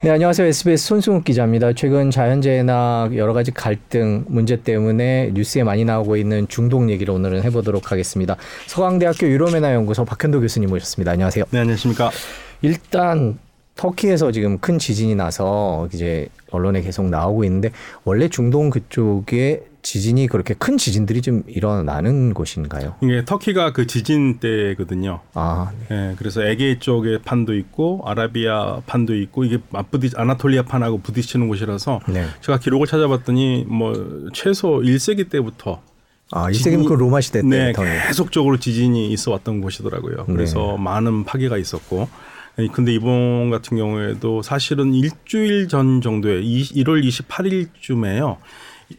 네, 안녕하세요. SBS 손승욱 기자입니다. 최근 자연재해나 여러 가지 갈등 문제 때문에 뉴스에 많이 나오고 있는 중동 얘기를 오늘은 해보도록 하겠습니다. 서강대학교 유로메나 연구소 박현도 교수님 모셨습니다. 안녕하세요. 네, 안녕하십니까. 일단 터키에서 지금 큰 지진이 나서 이제 언론에 계속 나오고 있는데 원래 중동 그쪽에 지진이 그렇게 큰 지진들이 좀 일어나는 곳인가요? 이게 터키가 그 지진 때거든요. 아, 네. 네 그래서 에게 쪽에 판도 있고 아라비아 판도 있고 이게 맞부딪 아나톨리아 판하고 부딪히는 곳이라서 네. 제가 기록을 찾아봤더니 뭐 최소 1세기 때부터 아, 1세기면 그 로마 시대 때 네, 계속적으로 지진이 있어 왔던 곳이더라고요. 그래서 네. 많은 파괴가 있었고 근데 이번 같은 경우에도 사실은 일주일 전 정도에 1월 28일쯤에요.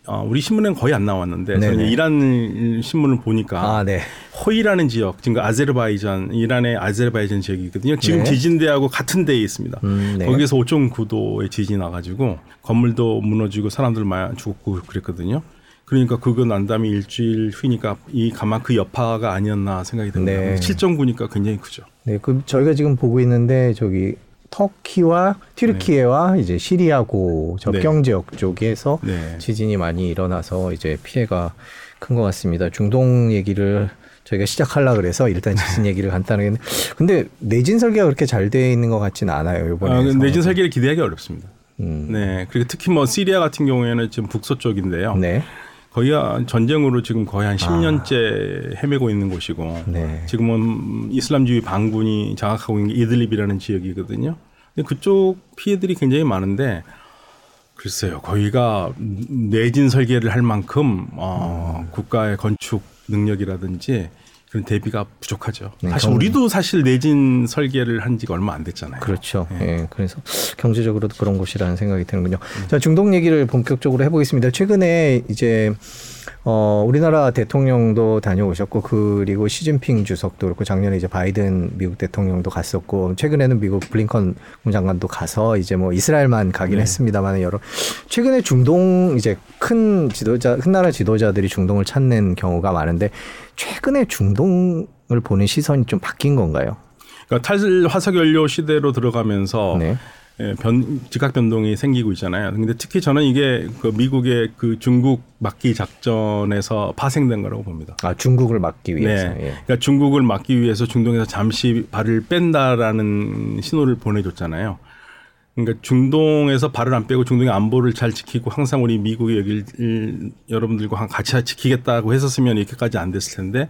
어, 우리 신문엔 거의 안 나왔는데 네네. 저는 이란 신문을 보니까 아, 네. 호이라는 지역, 지금 아제르바이잔, 이란의 아제르바이잔 지역이거든요. 지금 네. 지진대하고 같은 데에 있습니다. 음, 네. 거기서 5.9도의 지진이 나가지고 건물도 무너지고 사람들 많이 죽고 그랬거든요. 그러니까 그거 난 다음에 일주일 후니까 이 가만 그 여파가 아니었나 생각이 듭니다. 네. 7.9니까 굉장히 크죠. 네, 그 저희가 지금 보고 있는데 저기 터키와 튀르키예와 네. 이제 시리아고 접경 네. 지역 쪽에서 네. 지진이 많이 일어나서 이제 피해가 큰 것 같습니다. 중동 얘기를 저희가 시작하려 그래서 일단 지진 얘기를 간단하게 근데 내진 설계가 그렇게 잘 돼 있는 것 같지는 않아요 이번에. 아, 내진 설계를 기대하기 어렵습니다. 음. 네, 그리고 특히 뭐 시리아 같은 경우에는 지금 북서 쪽인데요. 네. 거의 전쟁으로 지금 거의 한 10년째 아. 헤매고 있는 곳이고 네. 지금은 이슬람주의 반군이 장악하고 있는 게 이들립이라는 지역이거든요. 근데 그쪽 피해들이 굉장히 많은데 글쎄요, 거기가 내진 설계를 할 만큼 어, 음. 국가의 건축 능력이라든지 그런 대비가 부족하죠. 네, 사실 우리도 사실 내진 설계를 한 지가 얼마 안 됐잖아요. 그렇죠. 예. 네. 그래서 경제적으로도 그런 곳이라는 생각이 드는군요. 음. 자, 중동 얘기를 본격적으로 해보겠습니다. 최근에 이제 어, 우리나라 대통령도 다녀오셨고 그리고 시진핑 주석도 그렇고 작년에 이제 바이든 미국 대통령도 갔었고 최근에는 미국 블링컨 국장관도 가서 이제 뭐 이스라엘만 가긴 네. 했습니다만 여러 최근에 중동 이제 큰 지도자 큰 나라 지도자들이 중동을 찾는 경우가 많은데 최근에 중동을 보는 시선이 좀 바뀐 건가요? 그러니까 탈 화석 연료 시대로 들어가면서 네. 예, 변, 지각 변동이 생기고 있잖아요. 근데 특히 저는 이게 그 미국의 그 중국 막기 작전에서 파생된 거라고 봅니다. 아, 중국을 막기 위해서. 네. 예. 그러니까 중국을 막기 위해서 중동에서 잠시 발을 뺀다라는 신호를 보내줬잖아요. 그러니까 중동에서 발을 안 빼고 중동의 안보를 잘 지키고 항상 우리 미국이 여기를 여러분들과 같이 지키겠다고 했었으면 이렇게까지 안 됐을 텐데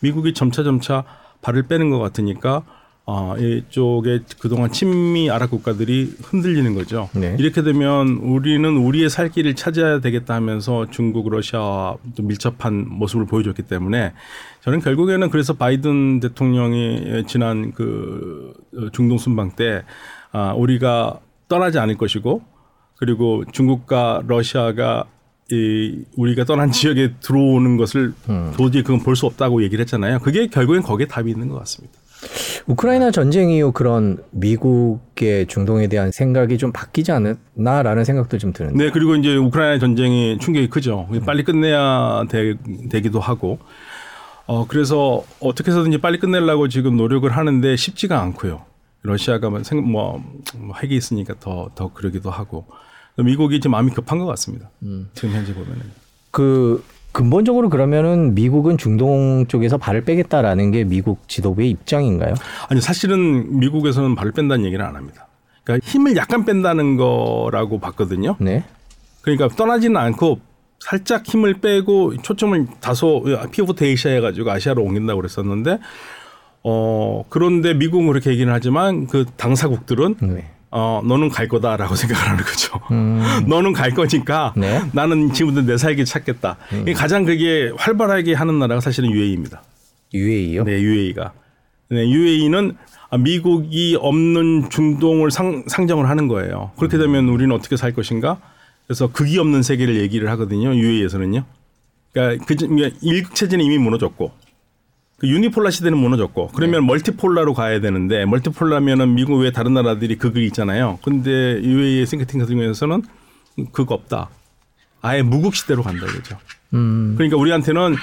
미국이 점차 점차 발을 빼는 것 같으니까 어, 이쪽에 그동안 친미 아랍 국가들이 흔들리는 거죠. 네. 이렇게 되면 우리는 우리의 살 길을 찾아야 되겠다 하면서 중국, 러시아와 또 밀접한 모습을 보여줬기 때문에 저는 결국에는 그래서 바이든 대통령이 지난 그 중동 순방 때 아, 우리가 떠나지 않을 것이고 그리고 중국과 러시아가 이 우리가 떠난 지역에 들어오는 것을 음. 도저히 그건 볼 수 없다고 얘기를 했잖아요. 그게 결국엔 거기에 답이 있는 것 같습니다. 우크라이나 전쟁 이후 그런 미국의 중동에 대한 생각이 좀 바뀌지 않았나라는 생각도 좀 드는데. 네, 그리고 이제 우크라이나 전쟁이 충격이 크죠. 빨리 끝내야 되, 되기도 하고. 어, 그래서 어떻게 해서든지 빨리 끝내려고 지금 노력을 하는데 쉽지가 않고요. 러시아가 뭐, 뭐, 뭐 핵이 있으니까 더, 더 그러기도 하고. 미국이 지금 마음이 급한 것 같습니다. 음. 지금 현재 보면은. 그 근본적으로 그러면은 미국은 중동 쪽에서 발을 빼겠다라는 게 미국 지도부의 입장인가요? 아니 사실은 미국에서는 발을 뺀다는 얘기는 안 합니다. 그러니까 힘을 약간 뺀다는 거라고 봤거든요. 네. 그러니까 떠나지는 않고 살짝 힘을 빼고 초점을 다소 에이시아 해가지고 아시아로 옮긴다고 그랬었는데 어 그런데 미국은 그렇게 얘기는 하지만 그 당사국들은 네. 어, 너는 갈 거다라고 생각을 하는 거죠. 음. 너는 갈 거니까 네. 나는 지금부터 내 살기 찾겠다. 음. 가장 그게 활발하게 하는 나라가 사실은 UAE입니다. UAE요? 네, UAE가. 네, UAE는 미국이 없는 중동을 상, 상정을 하는 거예요. 그렇게 되면 우리는 어떻게 살 것인가? 그래서 극이 없는 세계를 얘기를 하거든요. UAE에서는요. 그러니까 그 일국 체제는 이미 무너졌고 그 유니폴라 시대는 무너졌고 그러면 네. 멀티폴라로 가야 되는데 멀티폴라면은 미국 외 다른 나라들이 그글 있잖아요. 근데 UAE 싱크탱크 같은 경우에서는 그거 없다. 아예 무국 시대로 간다 이거죠. 음. 그러니까 우리한테는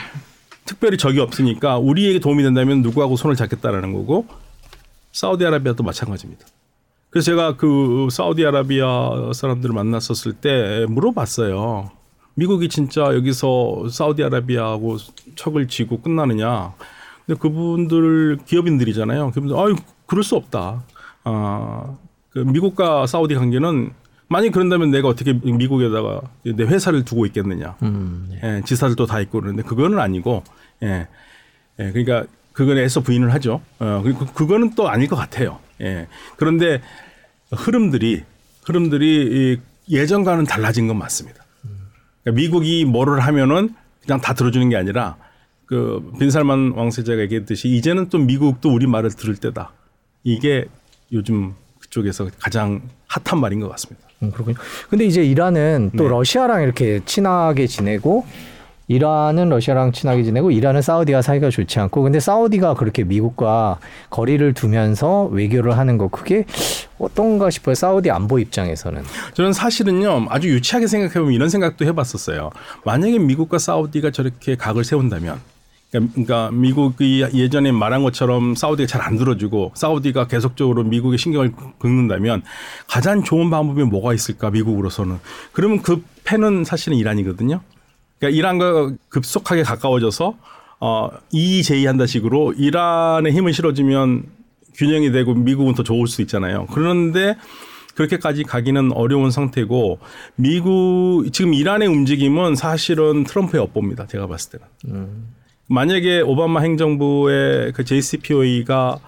특별히 적이 없으니까 우리에게 도움이 된다면 누구하고 손을 잡겠다라는 거고 사우디아라비아도 마찬가지입니다. 그래서 제가 그 사우디아라비아 사람들을 만났었을 때 물어봤어요. 미국이 진짜 여기서 사우디아라비아하고 척을 지고 끝나느냐. 근데 그분들 기업인들이잖아요. 그분들 아유 그럴 수 없다. 아, 그 미국과 사우디 관계는 만약 그런다면 내가 어떻게 미국에다가 내 회사를 두고 있겠느냐. 음, 네. 예, 지사들도 다 있고 그러는데 그거는 아니고, 예, 예 그러니까 그거는 애써 부인을 하죠. 어, 그리고 그거는 또 아닐 것 같아요. 예. 그런데 흐름들이 흐름들이 예전과는 달라진 건 맞습니다. 그러니까 미국이 뭐를 하면은 그냥 다 들어주는 게 아니라 그 빈살만 왕세자가 얘기했듯이 이제는 또 미국도 우리 말을 들을 때다. 이게 요즘 그쪽에서 가장 핫한 말인 것 같습니다. 음, 그렇군요. 근데 이제 이란은 또 네. 러시아랑 이렇게 친하게 지내고 이란은 러시아랑 친하게 지내고 이란은 사우디와 사이가 좋지 않고 근데 사우디가 그렇게 미국과 거리를 두면서 외교를 하는 거 그게 어떤가 싶어요. 사우디 안보 입장에서는. 저는 사실은요 아주 유치하게 생각해 보면 이런 생각도 해 봤었어요. 만약에 미국과 사우디가 저렇게 각을 세운다면 그러니까 미국이 예전에 말한 것처럼 사우디가 잘 안 들어주고 사우디가 계속적으로 미국의 신경을 긁는다면 가장 좋은 방법이 뭐가 있을까 미국으로서는 그러면 그 패는 사실은 이란이거든요. 그러니까 이란과 급속하게 가까워져서 어, 이제의한다 식으로 이란의 힘을 실어주면 균형이 되고 미국은 더 좋을 수 있잖아요. 그런데 그렇게까지 가기는 어려운 상태고 미국 지금 이란의 움직임은 사실은 트럼프의 업보입니다. 제가 봤을 때는. 음. 만약에 오바마 행정부의 그 JCPOA가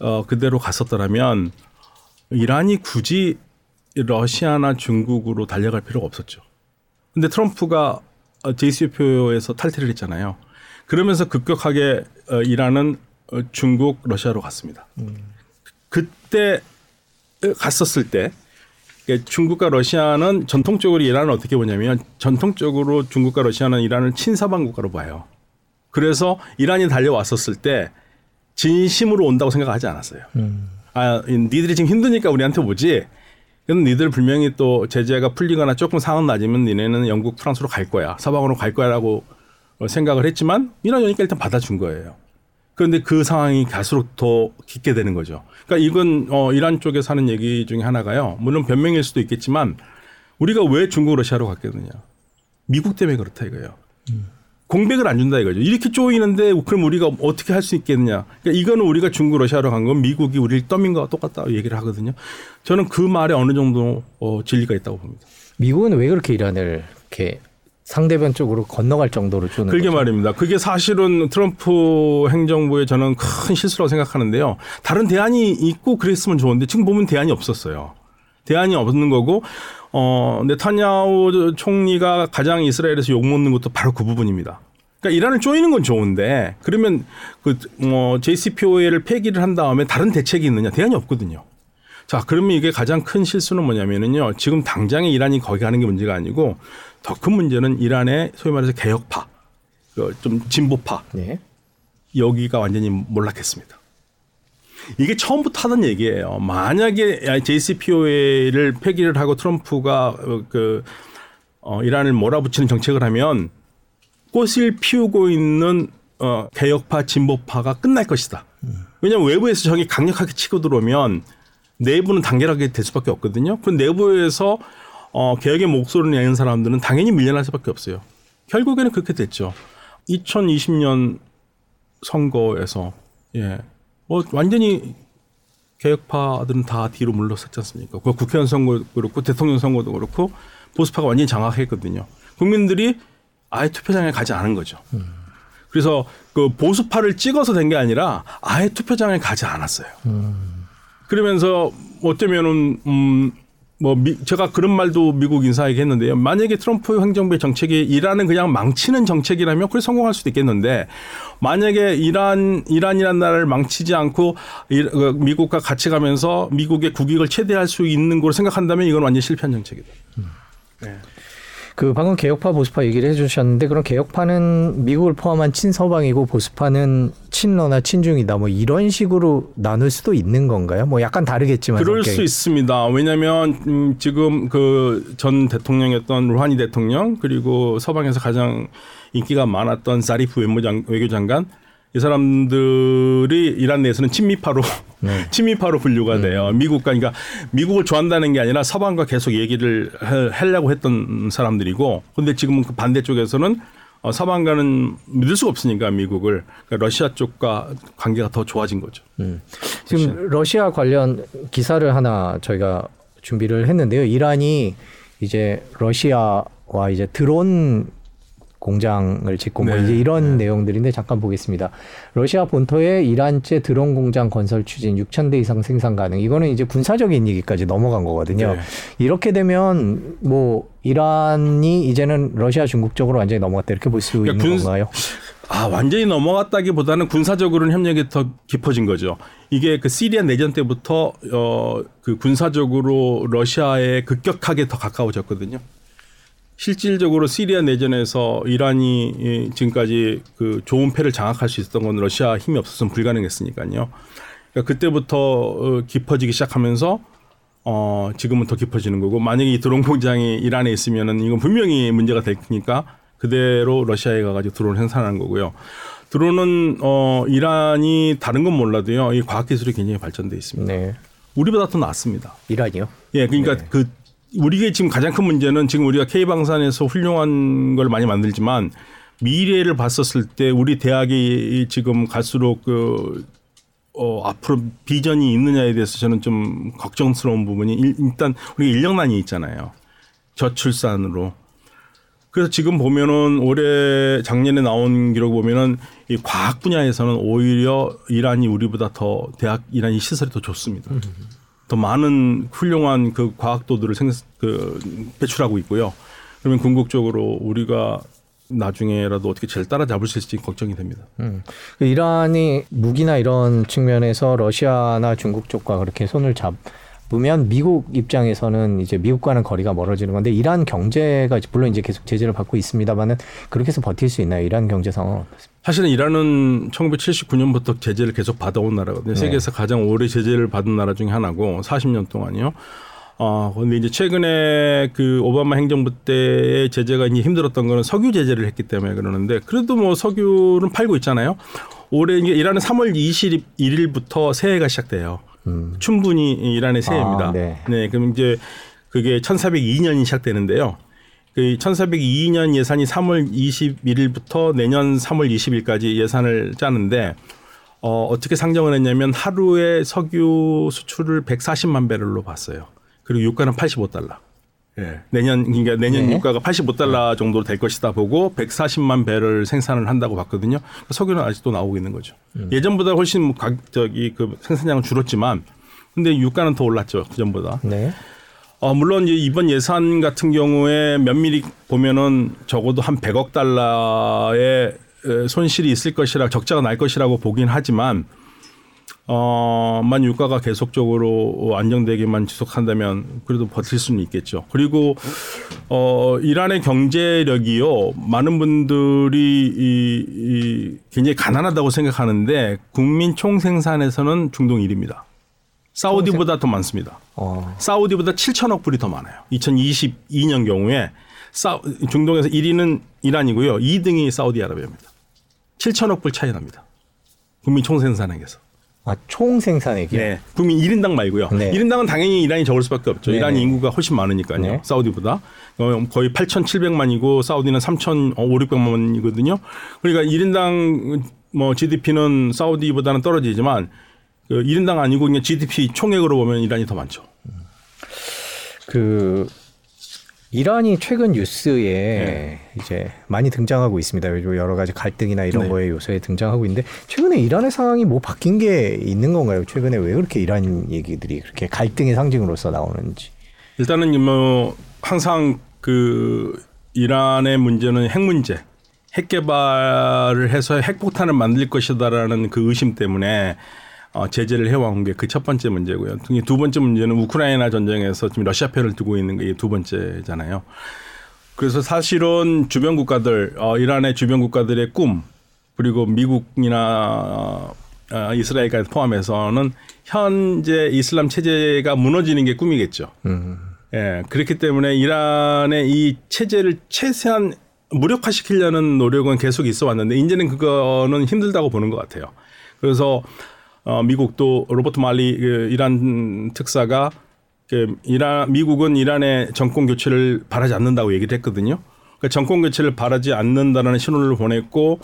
어, 그대로 갔었더라면 이란이 굳이 러시아나 중국으로 달려갈 필요가 없었죠. 근데 트럼프가 JCPO에서 탈퇴를 했잖아요. 그러면서 급격하게 어, 이란은 어, 중국, 러시아로 갔습니다. 음. 그때 갔었을 때 중국과 러시아는 전통적으로 이란을 어떻게 보냐면 전통적으로 중국과 러시아는 이란을 친서방 국가로 봐요. 그래서 이란이 달려왔었을 때 진심으로 온다고 생각하지 않았어요. 음. 아, 니들이 지금 힘드니까 우리한테 오지. 그럼 니들 분명히 또 제재가 풀리거나 조금 상황 낮으면 니네는 영국, 프랑스로 갈 거야. 서방으로 갈 거야라고 생각을 했지만 이란 이니까 일단 받아준 거예요. 그런데 그 상황이 갈수록 더 깊게 되는 거죠. 그러니까 이건 어, 이란 쪽에 사는 얘기 중에 하나가요. 물론 변명일 수도 있겠지만 우리가 왜 중국, 러시아로 갔겠느냐. 미국 때문에 그렇다 이거예요. 음. 공백을 안 준다 이거죠. 이렇게 쪼이는데 그럼 우리가 어떻게 할 수 있겠느냐. 그러니까 이거는 우리가 중국 러시아로 간 건 미국이 우리를 떠민 거와 똑같다 얘기를 하거든요. 저는 그 말에 어느 정도 어, 진리가 있다고 봅니다. 미국은 왜 그렇게 이란을 이렇게 상대편 쪽으로 건너갈 정도로 주는 그게 거죠? 말입니다. 그게 사실은 트럼프 행정부의 저는 큰 실수라고 생각하는데요. 다른 대안이 있고 그랬으면 좋은데 지금 보면 대안이 없었어요. 대안이 없는 거고 어, 네타냐후 총리가 가장 이스라엘에서 욕먹는 것도 바로 그 부분입니다. 그러니까 이란을 쪼이는 건 좋은데 그러면 그 뭐 JCPOA를 폐기를 한 다음에 다른 대책이 있느냐 대안이 없거든요. 자, 그러면 이게 가장 큰 실수는 뭐냐면은요. 지금 당장에 이란이 거기 가는 게 문제가 아니고 더 큰 문제는 이란의 소위 말해서 개혁파, 그 좀 진보파 네. 여기가 완전히 몰락했습니다. 이게 처음부터 하던 얘기예요. 만약에 JCPOA를 폐기를 하고 트럼프가 어, 그 어, 이란을 몰아붙이는 정책을 하면 꽃을 피우고 있는 어, 개혁파 진보파가 끝날 것이다. 왜냐하면 외부에서 저기 강력하게 치고 들어오면 내부는 단결하게 될 수밖에 없거든요. 그 내부에서 어, 개혁의 목소리를 내는 사람들은 당연히 밀려날 수밖에 없어요. 결국에는 그렇게 됐죠. 2020년 선거에서 예, 뭐 완전히 개혁파들은 다 뒤로 물러섰지 않습니까? 그 국회의원 선거도 그렇고 대통령 선거도 그렇고 보수파가 완전히 장악했거든요. 국민들이 아예 투표장에 가지 않은 거죠. 음. 그래서 그 보수파를 찍어서 된 게 아니라 아예 투표장에 가지 않았어요. 음. 그러면서 어쩌면은 음 뭐 미, 제가 그런 말도 미국 인사에게 했는데요. 만약에 트럼프 행정부의 정책이 이란은 그냥 망치는 정책이라면 그래 성공할 수도 있겠는데 만약에 이란 이란이란 나라를 망치지 않고 그 미국과 같이 가면서 미국의 국익을 최대할 수 있는 걸로 생각한다면 이건 완전 실패한 정책이다. 음. 네. 그 방금 개혁파 보수파 얘기를 해주셨는데 그럼 개혁파는 미국을 포함한 친서방이고 보수파는 친러나 친중이다 뭐 이런 식으로 나눌 수도 있는 건가요? 뭐 약간 다르겠지만 그럴 성격이. 수 있습니다. 왜냐하면 음 지금 그 전 대통령이었던 루하니 대통령 그리고 서방에서 가장 인기가 많았던 자리프 외무장 외교장관 이 사람들이 이란 내에서는 친미파로 네. 친미파로 분류가 돼요. 음. 미국과 그러니까 미국을 좋아한다는 게 아니라 서방과 계속 얘기를 하려고 했던 사람들이고 근데 지금은 그 반대쪽에서는 어, 서방과는 믿을 수가 없으니까 미국을 그러니까 러시아 쪽과 관계가 더 좋아진 거죠. 음. 지금 러시아. 러시아 관련 기사를 하나 저희가 준비를 했는데요. 이란이 이제 러시아와 이제 드론 공장을 짓고 뭐 네. 뭐 이제 이런 네. 내용들인데 잠깐 보겠습니다. 러시아 본토에 이란제 드론 공장 건설 추진 6천 대 이상 생산 가능. 이거는 이제 군사적인 얘기까지 넘어간 거거든요. 네. 이렇게 되면 뭐 이란이 이제는 러시아 중국 쪽으로 완전히 넘어갔다 이렇게 볼수 그러니까 있는 군, 건가요? 아 완전히 넘어갔다기보다는 군사적으로는 협력이 더 깊어진 거죠. 이게 그 시리아 내전 때부터 어 그 군사적으로 러시아에 급격하게 더 가까워졌거든요. 실질적으로 시리아 내전에서 이란이 지금까지 그 좋은 패를 장악할 수 있었던 건 러시아 힘이 없었으면 불가능했으니까요. 그러니까 그때부터 어, 깊어지기 시작하면서 어 지금은 더 깊어지는 거고 만약에 이 드론 공장이 이란에 있으면은 이건 분명히 문제가 될 테니까 그대로 러시아에 가가지고 드론을 생산하는 거고요. 드론은 어 이란이 다른 건 몰라도요 이 과학 기술이 굉장히 발전돼 있습니다. 네. 우리보다 더 낫습니다. 이란이요? 예, 그러니까 네. 그 우리가 지금 가장 큰 문제는 지금 우리가 K방산에서 훌륭한 걸 많이 만들지만 미래를 봤었을 때 우리 대학이 지금 갈수록 그 어, 앞으로 비전이 있느냐에 대해서 저는 좀 걱정스러운 부분이 일 단 우리가 인력난이 있잖아요. 저출산으로. 그래서 지금 보면은 올해 작년에 나온 기록 보면은 이 과학 분야에서는 오히려 이란이 우리보다 더 대학 이란이 시설이 더 좋습니다. 더 많은 훌륭한 그 과학도들을 생, 그 배출하고 있고요. 그러면 궁극적으로 우리가 나중에라도 어떻게 제일 따라잡을 수 있을지 걱정이 됩니다. 음. 그 이란이 무기나 이런 측면에서 러시아나 중국 쪽과 그렇게 손을 잡 보면 미국 입장에서는 이제 미국과는 거리가 멀어지는 건데 이란 경제가 물론 이제 계속 제재를 받고 있습니다만은 그렇게 해서 버틸 수 있나요? 이란 경제 상황은? 사실은 이란은 1979년부터 제재를 계속 받아온 나라거든요. 네. 세계에서 가장 오래 제재를 받은 나라 중에 하나고 40년 동안이요. 어, 근데 이제 최근에 그 오바마 행정부 때의 제재가 이제 힘들었던 거는 석유 제재를 했기 때문에 그러는데 그래도 뭐 석유는 팔고 있잖아요. 올해 이제 이란은 3월 21일부터 새해가 시작돼요. 음. 충분히 이란의 새해입니다. 아, 네. 네. 그럼 이제 그게 1402년이 시작되는데요. 그 1402년 예산이 3월 21일부터 내년 3월 20일까지 예산을 짜는데 어, 어떻게 상정을 했냐면 하루에 석유 수출을 140만 배럴로 봤어요. 그리고 유가는 85달러. 예. 내년 그러니까 내년 네. 유가가 85달러 정도로 될 것이다 보고 140만 배를 생산을 한다고 봤거든요. 그러니까 석유는 아직도 나오고 있는 거죠. 음. 예전보다 훨씬 뭐 가, 저기 그 생산량은 줄었지만 근데 유가는 더 올랐죠. 그전보다. 네. 어, 물론 이제 이번 예산 같은 경우에 면밀히 보면은 적어도 한 100억 달러의 손실이 있을 것이라 적자가 날 것이라고 보긴 하지만 어, 만 유가가 계속적으로 안정되게만 지속한다면 그래도 버틸 수는 있겠죠. 그리고 어, 이란의 경제력이요. 많은 분들이 이, 이 굉장히 가난하다고 생각하는데 국민 총생산에서는 중동 1위입니다. 사우디보다 더 많습니다. 어. 사우디보다 7천억 불이 더 많아요. 2022년 경우에 사, 중동에서 1위는 이란이고요. 2등이 사우디아라비아입니다. 7천억 불 차이 납니다. 국민 총생산액에서. 아, 총 생산액이요? 네. 국민 1인당 말고요. 네. 1인당은 당연히 이란이 적을 수밖에 없죠. 네. 이란이 인구가 훨씬 많으니까요. 네. 사우디보다. 어, 거의 8,700만이고 사우디는 3,500만이거든요. 그러니까 1인당 뭐 GDP는 사우디보다는 떨어지지만 그 1인당 아니고 그냥 GDP 총액으로 보면 이란이 더 많죠. 그 이란이 최근 뉴스에 네. 이제 많이 등장하고 있습니다. 여러 가지 갈등이나 이런 네. 거에 요소에 등장하고 있는데 최근에 이란의 상황이 뭐 바뀐 게 있는 건가요? 최근에 왜 그렇게 이란 얘기들이 그렇게 갈등의 상징으로서 나오는지. 일단은 뭐 항상 그 이란의 문제는 핵 문제, 핵 개발을 해서 핵폭탄을 만들 것이다라는 그 의심 때문에 어, 제재를 해와온 게 그 첫 번째 문제고요. 두 번째 문제는 우크라이나 전쟁에서 지금 러시아 편을 두고 있는 게 두 번째잖아요. 그래서 사실은 주변 국가들, 어, 이란의 주변 국가들의 꿈, 그리고 미국이나 어, 이스라엘까지 포함해서는 현재 이슬람 체제가 무너지는 게 꿈이겠죠. 음. 예, 그렇기 때문에 이란의 이 체제를 최대한 무력화시키려는 노력은 계속 있어 왔는데 이제는 그거는 힘들다고 보는 것 같아요. 그래서 어, 미국도 로버트 말리 그 이란 특사가 그 이란 미국은 이란의 정권 교체를 바라지 않는다고 얘기를 했거든요. 그러니까 정권 교체를 바라지 않는다는 신호를 보냈고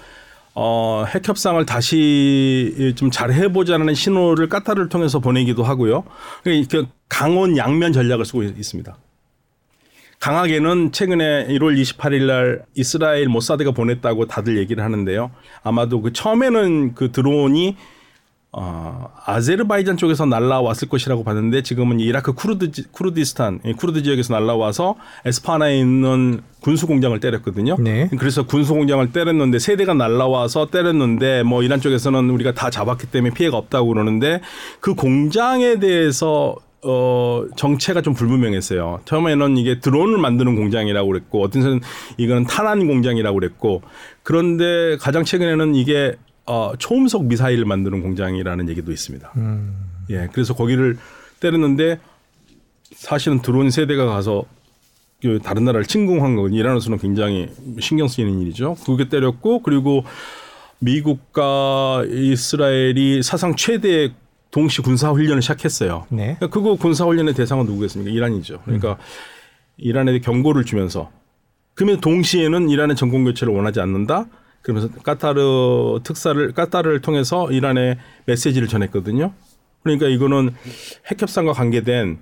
어, 핵 협상을 다시 좀 잘 해보자는 신호를 까타르를 통해서 보내기도 하고요. 그러니까 강원 양면 전략을 쓰고 있습니다. 강하게는 최근에 1월 28일 날 이스라엘 모사드가 보냈다고 다들 얘기를 하는데요. 아마도 그 처음에는 그 드론이 어, 아제르바이잔 쪽에서 날라왔을 것이라고 봤는데 지금은 이라크 쿠르드 쿠르디스탄 쿠르드 지역에서 날라와서 에스파나에 있는 군수 공장을 때렸거든요. 네. 그래서 군수 공장을 때렸는데 세 대가 날라와서 때렸는데 뭐 이란 쪽에서는 우리가 다 잡았기 때문에 피해가 없다고 그러는데 그 공장에 대해서 어, 정체가 좀 불분명했어요. 처음에는 이게 드론을 만드는 공장이라고 그랬고, 어떤 데는 이거는 탄환 공장이라고 그랬고, 그런데 가장 최근에는 이게 어, 초음속 미사일을 만드는 공장이라는 얘기도 있습니다. 음. 예, 그래서 거기를 때렸는데 사실은 드론 세대가 가서 그 다른 나라를 침공한 건 이란으로서는 굉장히 신경 쓰이는 일이죠. 그게 때렸고 그리고 미국과 이스라엘이 사상 최대 동시 군사 훈련을 시작했어요. 네. 그러니까 그거 군사 훈련의 대상은 누구겠습니까? 이란이죠. 그러니까 음. 이란에 경고를 주면서 그러면 동시에는 이란의 정권 교체를 원하지 않는다. 그러면서 까타르 특사를 까타르를 통해서 이란에 메시지를 전했거든요. 그러니까 이거는 핵협상과 관계된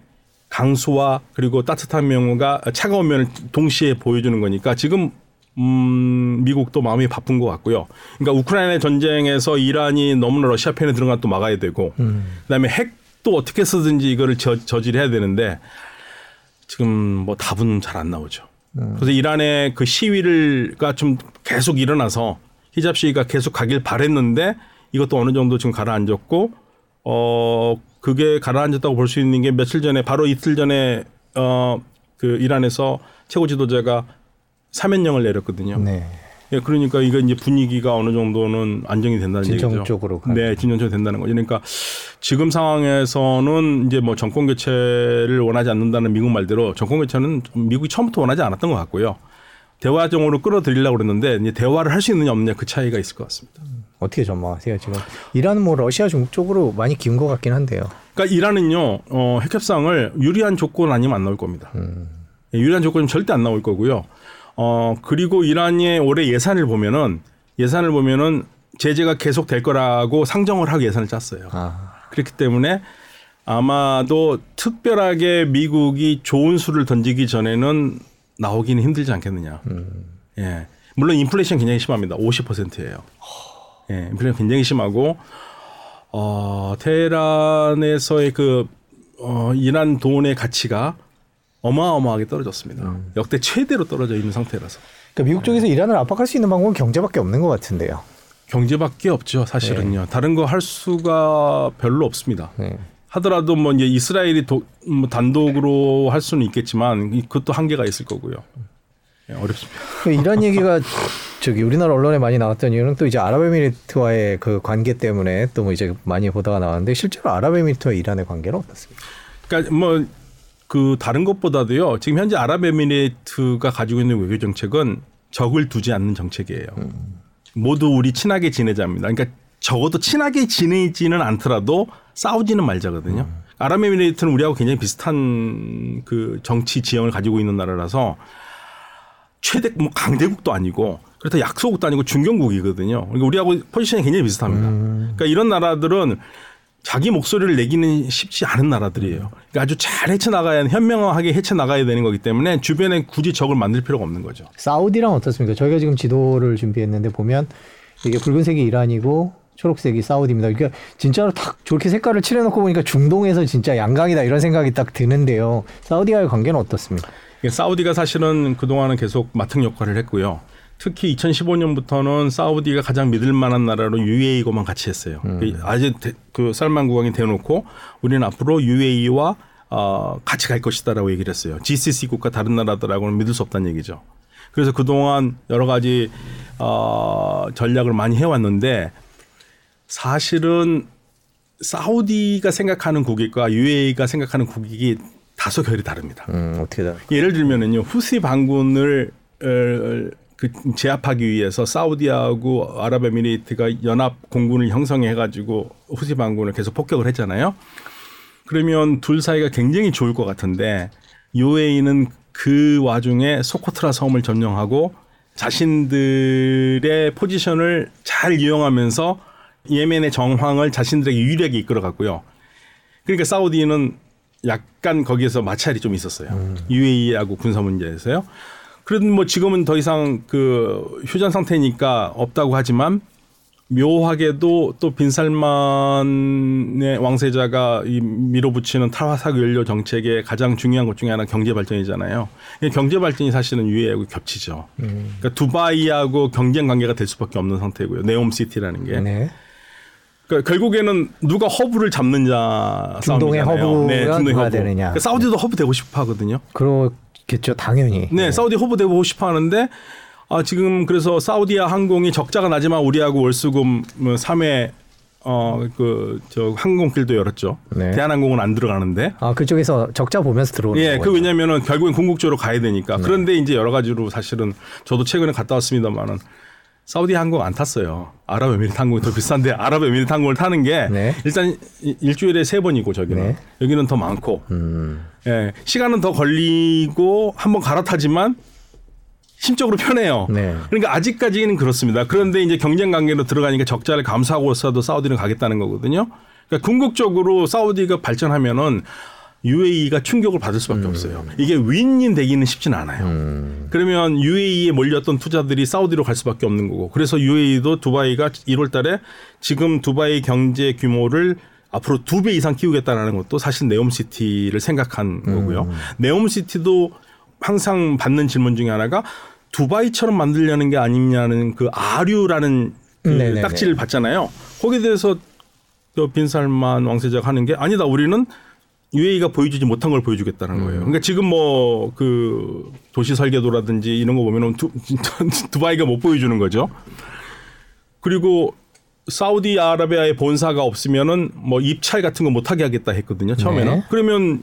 강수와 그리고 따뜻한 면과 차가운 면을 동시에 보여주는 거니까 지금 음, 미국도 마음이 바쁜 것 같고요. 그러니까 우크라이나 전쟁에서 이란이 너무나 러시아 편에 들어가 또 막아야 되고, 음. 그다음에 핵도 어떻게 쓰든지 이거를 저, 저지해야 되는데 지금 뭐 답은 잘 안 나오죠. 음. 그래서 이란의 그 시위를가 좀 계속 일어나서 히잡 시위가 계속 가길 바랬는데 이것도 어느 정도 지금 가라앉았고 어 그게 가라앉았다고 볼 수 있는 게 며칠 전에 바로 이틀 전에 어그 이란에서 최고 지도자가 사면령을 내렸거든요. 네. 예, 그러니까 이거 이제 분위기가 어느 정도는 안정이 된다는 진정 얘기죠. 쪽으로 네, 진정적으로 된다는 거죠. 그러니까 지금 상황에서는 이제 뭐 정권 교체를 원하지 않는다는 미국 말대로 정권 교체는 미국이 처음부터 원하지 않았던 것 같고요. 대화정으로 끌어들이려고 그랬는데 이제 대화를 할 수 있느냐 없느냐 그 차이가 있을 것 같습니다. 어떻게 전망하세요 지금? 이란은 뭐 러시아 중국 쪽으로 많이 기운 것 같긴 한데요. 그러니까 이란은요 어, 핵협상을 유리한 조건 아니면 안 나올 겁니다. 음. 예, 유리한 조건은 절대 안 나올 거고요. 어, 그리고 이란의 올해 예산을 보면은 예산을 보면은 제재가 계속 될 거라고 상정을 하고 예산을 짰어요. 아. 그렇기 때문에 아마도 특별하게 미국이 좋은 수를 던지기 전에는 나오기는 힘들지 않겠느냐. 음. 예. 물론 인플레이션 굉장히 심합니다. 50%예요. 예. 인플레이션 굉장히 심하고 어, 테헤란에서의 그 어, 이란 돈의 가치가 어마어마하게 떨어졌습니다. 음. 역대 최대로 떨어져 있는 상태라서. 그러니까 미국 쪽에서 네. 이란을 압박할 수 있는 방법은 경제밖에 없는 것 같은데요. 경제밖에 없죠, 사실은요. 네. 다른 거 할 수가 별로 없습니다. 네. 하더라도 뭐 이제 이스라엘이 도, 뭐 단독으로 할 수는 있겠지만 그것도 한계가 있을 거고요. 네, 어렵습니다. 그러니까 이란 얘기가 저기 우리나라 언론에 많이 나왔던 이유는 또 이제 아랍에미리트와의 그 관계 때문에 또 뭐 이제 많이 보다가 나왔는데 실제로 아랍에미리트와 이란의 관계는 어떻습니까? 그러니까 뭐 그 다른 것보다도요. 지금 현재 아랍에미리트가 가지고 있는 외교 정책은 적을 두지 않는 정책이에요. 음. 모두 우리 친하게 지내자입니다. 그러니까 적어도 친하게 지내지는 않더라도 싸우지는 말자거든요. 음. 아랍에미리트는 우리하고 굉장히 비슷한 그 정치 지형을 가지고 있는 나라라서 최대 뭐 강대국도 아니고 그렇다 약소국도 아니고 중견국이거든요. 그러니까 우리하고 포지션이 굉장히 비슷합니다. 음. 그러니까 이런 나라들은 자기 목소리를 내기는 쉽지 않은 나라들이에요. 그러니까 아주 잘 헤쳐나가야 현명하게 헤쳐나가야 되는 거기 때문에 주변에 굳이 적을 만들 필요가 없는 거죠. 사우디랑 어떻습니까? 저희가 지금 지도를 준비했는데 보면 이게 붉은색이 이란이고 초록색이 사우디입니다. 그러니까 진짜로 딱 저렇게 색깔을 칠해놓고 보니까 중동에서 진짜 양강이다 이런 생각이 딱 드는데요. 사우디와의 관계는 어떻습니까? 사우디가 사실은 그동안은 계속 마특 역할을 했고요. 특히 2015년부터는 사우디가 가장 믿을 만한 나라로 UAE고만 같이 했어요. 음. 그 아직 그 살만 국왕이 대놓고 우리는 앞으로 UAE와 어, 같이 갈 것이다라고 얘기를 했어요. GCC 국가 다른 나라들하고는 믿을 수 없다는 얘기죠. 그래서 그동안 여러 가지 어, 전략을 많이 해왔는데 사실은 사우디가 생각하는 국익과 UAE가 생각하는 국익이 다소 결이 다릅니다. 음, 어떻게 다 예를 들면은요 후시 반군을 그 제압하기 위해서 사우디하고 아랍에미리트가 연합 공군을 형성해 가지고 후시 반군을 계속 폭격을 했잖아요. 그러면 둘 사이가 굉장히 좋을 것 같은데 UAE는 그 와중에 소코트라 섬을 점령하고 자신들의 포지션을 잘 이용하면서 예멘의 정황을 자신들에게 유리하게 이끌어갔고요. 그러니까 사우디는 약간 거기에서 마찰이 좀 있었어요. 음. UAE하고 군사 문제에서요. 그래도 뭐 지금은 더 이상 그 휴전 상태니까 없다고 하지만 묘하게도 또 빈살만의 왕세자가 이 밀어붙이는 탈화석 연료 정책의 가장 중요한 것 중에 하나 경제 발전이잖아요. 경제 발전이 사실은 유해하고 겹치죠. 음. 그러니까 두바이하고 경쟁 관계가 될 수밖에 없는 상태고요. 네옴시티라는 게. 네. 그러니까 결국에는 누가 허브를 잡느냐 중동의 허브가 네, 중동의 허브. 되느냐. 그러니까 사우디도 허브 되고 싶어 하거든요. 그렇겠죠, 당연히. 네, 네. 사우디 허브 되고 싶어 하는데 아, 지금 그래서 사우디아 항공이 적자가 나지만 우리하고 월수금 3회 어, 그, 저, 항공길도 열었죠. 네. 대한항공은 안 들어가는데. 아, 그쪽에서 적자 보면서 들어오는 예, 그 왜냐면은 결국엔 궁극적으로 가야 되니까. 네. 그런데 이제 여러 가지로 사실은 저도 최근에 갔다 왔습니다만은 사우디 항공 안 탔어요. 아랍에미리트 항공이 더 비싼데 아랍에미리트 항공을 타는 게 네. 일단 일주일에 세 번이고 저기는 네. 여기는 더 많고 음. 예, 시간은 더 걸리고 한번 갈아타지만 심적으로 편해요. 네. 그러니까 아직까지는 그렇습니다. 그런데 이제 경쟁 관계로 들어가니까 적자를 감수하고서도 사우디는 가겠다는 거거든요. 그러니까 궁극적으로 사우디가 발전하면은 UAE가 충격을 받을 수밖에 음. 없어요. 이게 윈윈 되기는 쉽진 않아요. 음. 그러면 UAE에 몰렸던 투자들이 사우디로 갈 수밖에 없는 거고. 그래서 UAE도 두바이가 1월 달에 지금 두바이 경제 규모를 앞으로 두 배 이상 키우겠다라는 것도 사실 네옴시티를 생각한 음. 거고요. 네옴시티도 항상 받는 질문 중에 하나가 두바이처럼 만들려는 게 아니냐는 그 아류라는 그 딱지를 받잖아요. 거기에 대해서 빈살만 왕세자가 하는 게 아니다. 우리는 UAE가 보여주지 못한 걸 보여주겠다는 음. 거예요. 그러니까 지금 뭐 그 도시 설계도라든지 이런 거 보면은 두, 두바이가 못 보여주는 거죠. 그리고 사우디아라비아의 본사가 없으면은 뭐 입찰 같은 거 못하게 하겠다 했거든요. 처음에는. 네. 그러면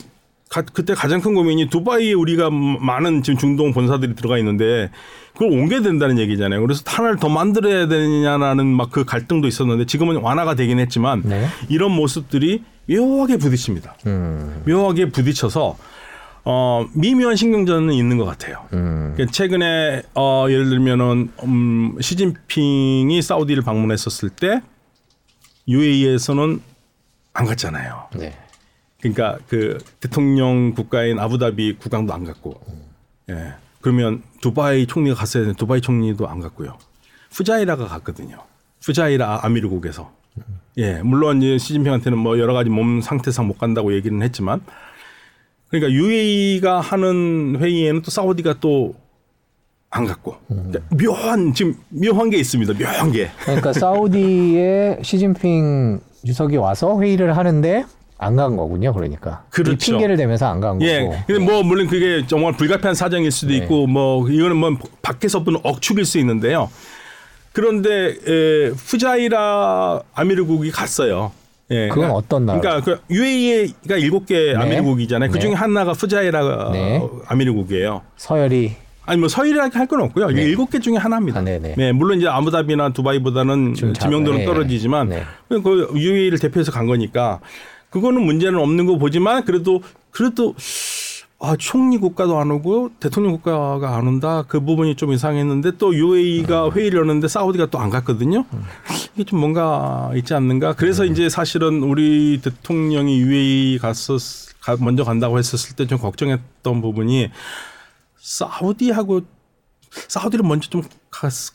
가, 그때 가장 큰 고민이 두바이에 우리가 많은 지금 중동 본사들이 들어가 있는데 그걸 옮겨야 된다는 얘기잖아요. 그래서 하나를 더 만들어야 되냐라는 막 그 갈등도 있었는데 지금은 완화가 되긴 했지만 네. 이런 모습들이 묘하게 부딪힙니다. 음. 묘하게 부딪혀서 어, 미묘한 신경전은 있는 것 같아요. 음. 그러니까 최근에 어, 예를 들면은 음, 시진핑이 사우디를 방문했었을 때 UAE에서는 안 갔잖아요. 네. 그러니까 그 대통령 국가인 아부다비 국왕도 안 갔고, 예. 그러면 두바이 총리가 갔어야 되는데 두바이 총리도 안 갔고요. 푸자이라가 갔거든요. 푸자이라 아미르국에서. 예, 물론 이제 시진핑한테는 뭐 여러 가지 몸 상태상 못 간다고 얘기는 했지만, 그러니까 UAE가 하는 회의에는 또 사우디가 또 안 갔고 그러니까 묘한 지금 묘한 게 있습니다. 묘한 게. 그러니까 사우디에 시진핑 주석이 와서 회의를 하는데 안간 거군요. 그러니까 그렇죠. 이 핑계를 대면서 안 간 거고. 예. 근데 뭐 물론 그게 정말 불가피한 사정일 수도 네. 있고 뭐 이거는 뭐 밖에서 보는 억측일 수 있는데요. 그런데 에, 푸자이라 아미르국이 갔어요. 예. 그건 어떤 나라? 그러니까 그 UAE가 일곱 개 네. 아미르국이잖아요. 그 중에 네. 하나가 푸자이라 네. 아미르국이에요. 서열이 아니 뭐 서열이라고 할 건 없고요. 네. 일곱 개 중에 하나입니다. 아, 네, 물론 이제 아부다비나 두바이보다는 지명도는 네. 떨어지지만 네. 그 UAE를 대표해서 간 거니까 그거는 문제는 없는 거 보지만 그래도 그래도 아, 총리 국가도 안 오고 대통령 국가가 안 온다. 그 부분이 좀 이상했는데 또 UAE가 음. 회의를 하는데 사우디가 또 안 갔거든요. 이게 좀 뭔가 있지 않는가. 그래서 음. 이제 사실은 우리 대통령이 UAE 갔었, 먼저 간다고 했었을 때 좀 걱정했던 부분이 사우디하고 사우디를 먼저 좀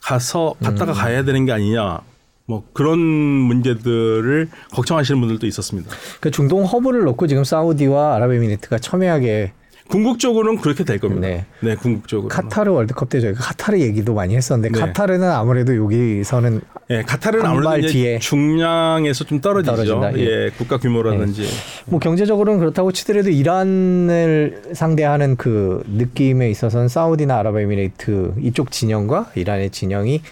가서 갔다가 음. 가야 되는 게 아니냐. 뭐 그런 문제들을 걱정하시는 분들도 있었습니다. 그 중동 허브를 놓고 지금 사우디와 아랍에미리트가 첨예하게 궁극적으로는 그렇게 될 겁니다. 네, 네 궁극적으로. 카타르 월드컵 때 저희가 카타르 얘기도 많이 했었는데 네. 카타르는 아무래도 여기서는 네, 카타르는 아무래도 뒤에 중량에서 좀 떨어지죠. 떨어진다. 예. 예, 국가 규모라든지. 네. 뭐 경제적으로는 그렇다고 치더라도 이란을 상대하는 그 느낌에 있어서는 사우디나 아랍에미레이트 이쪽 진영과 이란의 진영이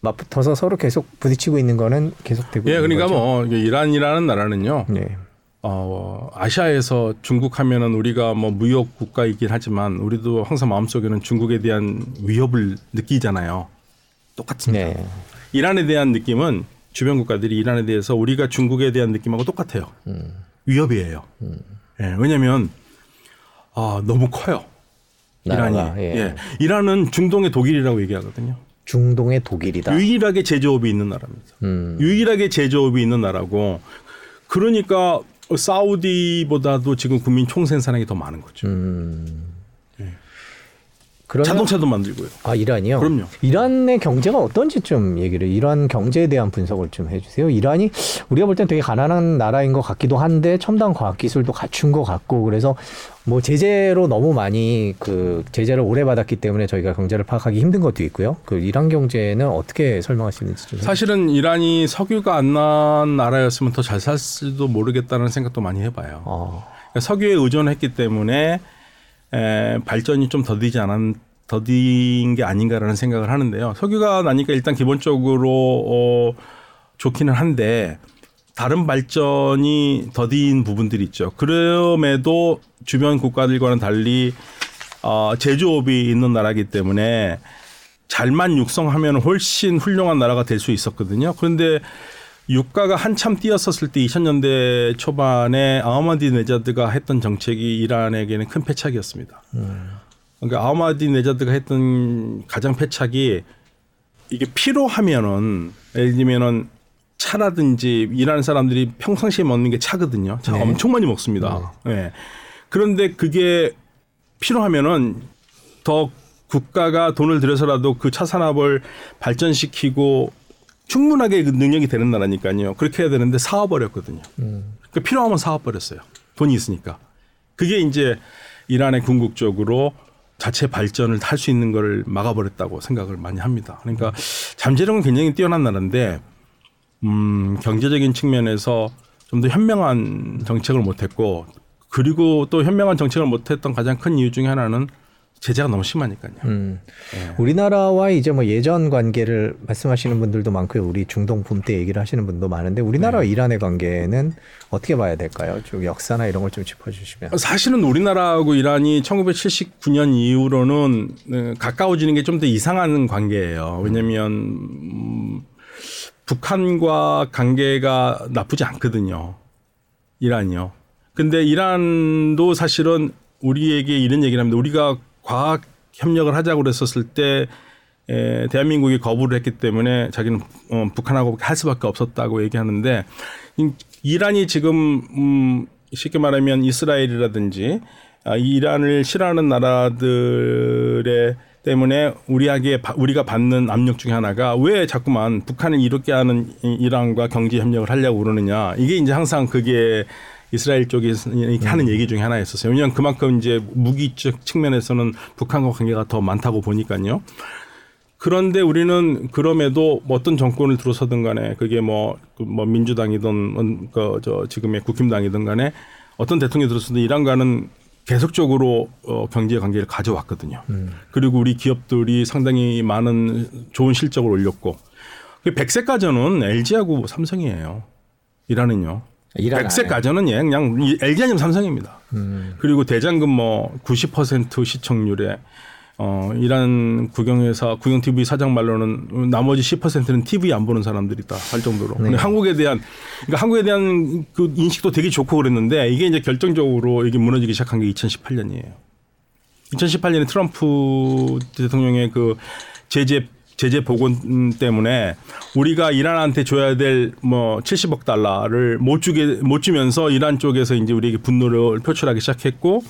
맞붙어서 서로 계속 부딪히고 있는 거는 계속되고 예, 그러니까 거죠. 뭐 이란이라는 나라는요. 네. 어, 아시아에서 중국 하면은 우리가 뭐 무역 국가이긴 하지만 우리도 항상 마음속에는 중국에 대한 위협을 느끼잖아요. 똑같습니다. 네. 이란에 대한 느낌은 주변 국가들이 이란에 대해서 우리가 중국에 대한 느낌하고 똑같아요. 음. 위협이에요. 예, 왜냐하면 아, 너무 커요. 이란이. 나라가, 예. 예. 이란은 중동의 독일이라고 얘기하거든요. 중동의 독일이다. 유일하게 제조업이 있는 나라입니다. 음. 유일하게 제조업이 있는 나라고 그러니까 사우디보다도 지금 국민 총생산량이 더 많은 거죠. 음. 그러면 자동차도 만들고요. 아 이란이요? 그럼요. 이란의 경제가 어떤지 좀 얘기를 이란 경제에 대한 분석을 좀 해주세요. 이란이 우리가 볼 땐 되게 가난한 나라인 것 같기도 한데 첨단 과학 기술도 갖춘 것 같고 그래서 뭐 제재로 너무 많이 그 제재를 오래 받았기 때문에 저희가 경제를 파악하기 힘든 것도 있고요. 그 이란 경제는 어떻게 설명하시는지 좀 사실은 이란이 석유가 안 난 나라였으면 더 잘 살지도 모르겠다는 생각도 많이 해봐요. 어, 그러니까 석유에 의존했기 때문에 에, 발전이 좀 더디지 않았 더딘 게 아닌가라는 생각을 하는데요. 석유가 나니까 일단 기본적으로 어, 좋기는 한데 다른 발전이 더딘 부분들이 있죠. 그럼에도 주변 국가들과는 달리 어, 제조업이 있는 나라이기 때문에 잘만 육성하면 훨씬 훌륭한 나라가 될 수 있었거든요. 그런데 유가가 한참 뛰었었을 때 2000년대 초반에 아흐마디 네자드가 했던 정책이 이란에게는 큰 패착이었습니다. 그러니까 아흐마디 네자드가 했던 가장 패착이 이게 필요하면은 예를 들면은 차라든지 일하는 사람들이 평상시에 먹는 게 차거든요. 차 네. 엄청 많이 먹습니다. 예. 그런데 그게 필요하면은 더 국가가 돈을 들여서라도 그 차 산업을 발전시키고 충분하게 그 능력이 되는 나라니까요. 그렇게 해야 되는데 사와버렸거든요. 그 필요하면 사와버렸어요. 돈이 있으니까. 그게 이제 이란의 궁극적으로 자체 발전을 할 수 있는 거를 막아버렸다고 생각을 많이 합니다. 그러니까 잠재력은 굉장히 뛰어난 나라인데 음, 경제적인 측면에서 좀 더 현명한 정책을 못했고 그리고 또 현명한 정책을 못했던 가장 큰 이유 중에 하나는 제재가 너무 심하니까요. 음. 네. 우리나라와 이제 뭐 예전 관계를 말씀하시는 분들도 많고요. 우리 중동 붐 때 얘기를 하시는 분도 많은데 우리나라와 네. 이란의 관계는 어떻게 봐야 될까요? 좀 역사나 이런 걸 좀 짚어주시면. 사실은 우리나라하고 이란이 1979년 이후로는 어, 가까워지는 게 좀 더 이상한 관계예요. 왜냐하면 음, 북한과 관계가 나쁘지 않거든요. 이란이요. 근데 이란도 사실은 우리에게 이런 얘기를 합니다. 우리가 과학 협력을 하자고 그랬었을 때 에, 대한민국이 거부를 했기 때문에 자기는 어, 북한하고 할 수밖에 없었다고 얘기하는데 이- 이란이 지금 음, 쉽게 말하면 이스라엘이라든지 아, 이란을 싫어하는 나라들의 때문에 우리에게 바- 우리가 받는 압력 중에 하나가 왜 자꾸만 북한을 이롭게 하는 이- 이란과 경제 협력을 하려고 그러느냐. 이게 이제 항상 그게 이스라엘 쪽이 하는 얘기 중에 하나였었어요. 왜냐하면 그만큼 이제 무기 쪽 측면에서는 북한과 관계가 더 많다고 보니까요. 그런데 우리는 그럼에도 뭐 어떤 정권을 들어서든 간에 그게 뭐, 그뭐 민주당이든 그저 지금의 국힘당이든 간에 어떤 대통령이 들어서든 이란과는 계속적으로 어, 경제 관계를 가져왔거든요. 그리고 우리 기업들이 상당히 많은 좋은 실적을 올렸고 그 백색 가전은 LG하고 삼성이에요. 이란은요. 백색. 가전은 예, 그냥 이 LG 아니면 삼성입니다. 음. 그리고 대장금 뭐 90% 시청률에 어 이란 국영회사 국영 TV 사장 말로는 나머지 10%는 TV 안 보는 사람들이다 할 정도로 네. 근데 한국에 대한 그러니까 한국에 대한 그 인식도 되게 좋고 그랬는데 이게 이제 결정적으로 이게 무너지기 시작한 게 2018년이에요. 2018년에 트럼프 대통령의 그 제재 제재 복원 때문에 우리가 이란한테 줘야 될 뭐 70억 달러를 못 주게 못 주면서 이란 쪽에서 이제 우리에게 분노를 표출하기 시작했고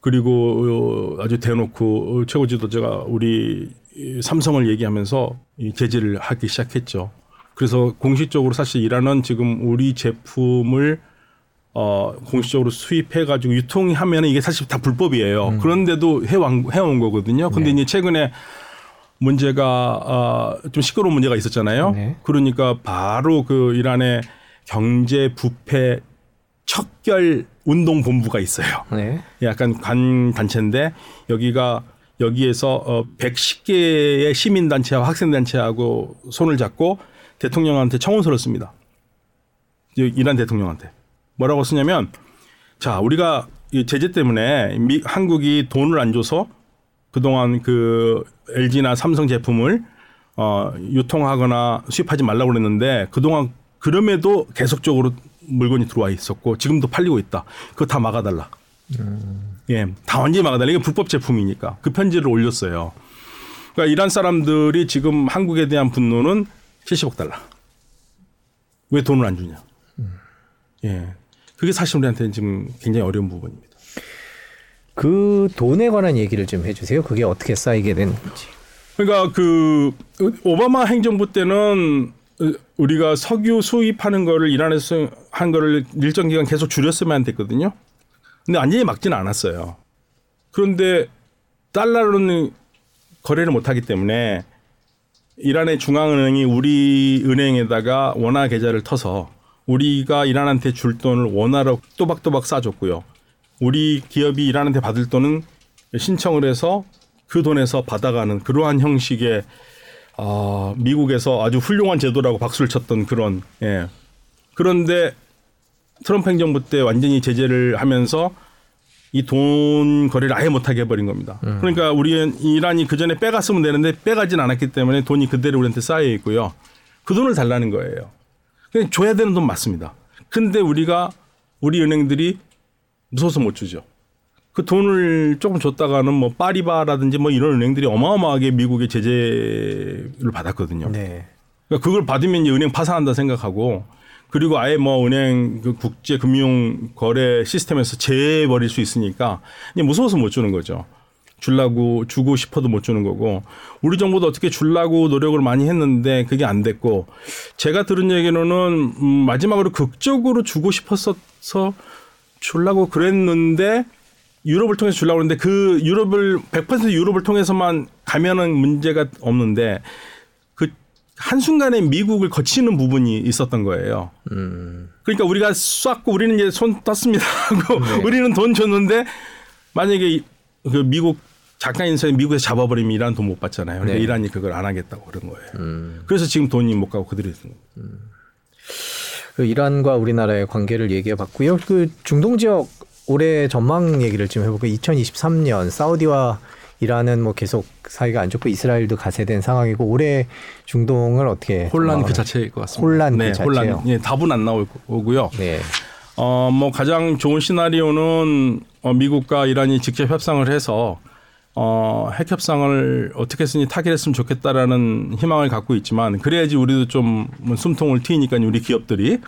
그리고 어, 아주 대놓고 최고 지도자가 우리 이 삼성을 얘기하면서 이 제재를 하기 시작했죠. 그래서 공식적으로 사실 이란은 지금 우리 제품을 어 공식적으로 수입해 가지고 유통하면 이게 사실 다 불법이에요. 그런데도 해온 해온 거거든요. 근데 이제 최근에 문제가 어, 좀 시끄러운 문제가 있었잖아요. 네. 그러니까 바로 그 이란의 경제 부패 척결 운동 본부가 있어요. 네. 약간 관 단체인데 여기가 여기에서 어 110개의 시민 단체와 학생 단체하고 손을 잡고 대통령한테 청원서를 씁니다. 이- 이란 대통령한테 뭐라고 쓰냐면 자 우리가 이 제재 때문에 미, 한국이 돈을 안 줘서 그동안 그 LG나 삼성 제품을 어, 유통하거나 수입하지 말라고 그랬는데 그동안 그럼에도 계속적으로 물건이 들어와 있었고 지금도 팔리고 있다. 그거 다 막아달라. 음. 예, 다 완전히 막아달라. 이게 불법 제품이니까 그 편지를 올렸어요. 그러니까 이란 사람들이 지금 한국에 대한 분노는 70억 달러. 왜 돈을 안 주냐. 음. 예. 그게 사실 우리한테는 지금 굉장히 어려운 부분입니다. 그 돈에 관한 얘기를 좀 해주세요. 그게 어떻게 쌓이게 됐는지. 그러니까 그 오바마 행정부 때는 우리가 석유 수입하는 거를 이란에서 한 거를 일정 기간 계속 줄였으면 됐거든요. 근데 완전히 막지는 않았어요. 그런데 달러로는 거래를 못하기 때문에 이란의 중앙은행이 우리 은행에다가 원화 계좌를 터서 우리가 이란한테 줄 돈을 원화로 또박또박 싸줬고요. 우리 기업이 이란한테 받을 돈은 신청을 해서 그 돈에서 받아가는 그러한 형식의 아, 미국에서 아주 훌륭한 제도라고 박수를 쳤던 그런 예. 그런데 트럼프 행정부 때 완전히 제재를 하면서 이 돈 거래를 아예 못하게 해버린 겁니다. 음. 그러니까 우리는 이란이 그 전에 빼갔으면 되는데 빼가진 않았기 때문에 돈이 그대로 우리한테 쌓여 있고요. 그 돈을 달라는 거예요. 그냥 줘야 되는 돈 맞습니다. 근데 우리가 우리 은행들이 무서워서 못 주죠. 그 돈을 조금 줬다가는 뭐 파리바라든지 뭐 이런 은행들이 어마어마하게 미국의 제재를 받았거든요. 네. 그러니까 그걸 받으면 이제 은행 파산한다 생각하고 그리고 아예 뭐 은행 그 국제 금융 거래 시스템에서 제해 버릴 수 있으니까 이제 무서워서 못 주는 거죠. 줄라고 주고 싶어도 못 주는 거고 우리 정부도 어떻게 줄라고 노력을 많이 했는데 그게 안 됐고 제가 들은 얘기로는 음 마지막으로 극적으로 주고 싶었어서 줄라고 그랬는데 유럽을 통해서 줄라고 그랬는데 그 유럽을 100% 유럽을 통해서만 가면은 문제가 없는데 그 한순간에 미국을 거치는 부분이 있었던 거예요. 음. 그러니까 우리가 쐈고 우리는 이제 손 떴습니다 하고 네. 우리는 돈 줬는데 만약에 그 미국 작가 인사에 미국에서 잡아버리면 이란 돈 못 받잖아요. 그러니까 네. 이란이 그걸 안 하겠다고 그런 거예요. 음. 그래서 지금 돈이 못 가고 그들이 있는 거예요. 음. 그 이란과 우리나라의 관계를 얘기해 봤고요. 그 중동 지역 올해 전망 얘기를 좀 해볼까요? 2023년 사우디와 이란은 뭐 계속 사이가 안 좋고 이스라엘도 가세된 상황이고 올해 중동을 어떻게 혼란 그 자체일 것 같습니다. 혼란 그 네, 그 자체요. 예, 답은 안 나올 거고요. 네. 어, 뭐 가장 좋은 시나리오는 어, 미국과 이란이 직접 협상을 해서 어, 핵 협상을 어떻게 쓰니 타결했으면 좋겠다라는 희망을 갖고 있지만 그래야지 우리도 좀 숨통을 트이니까 우리 기업들이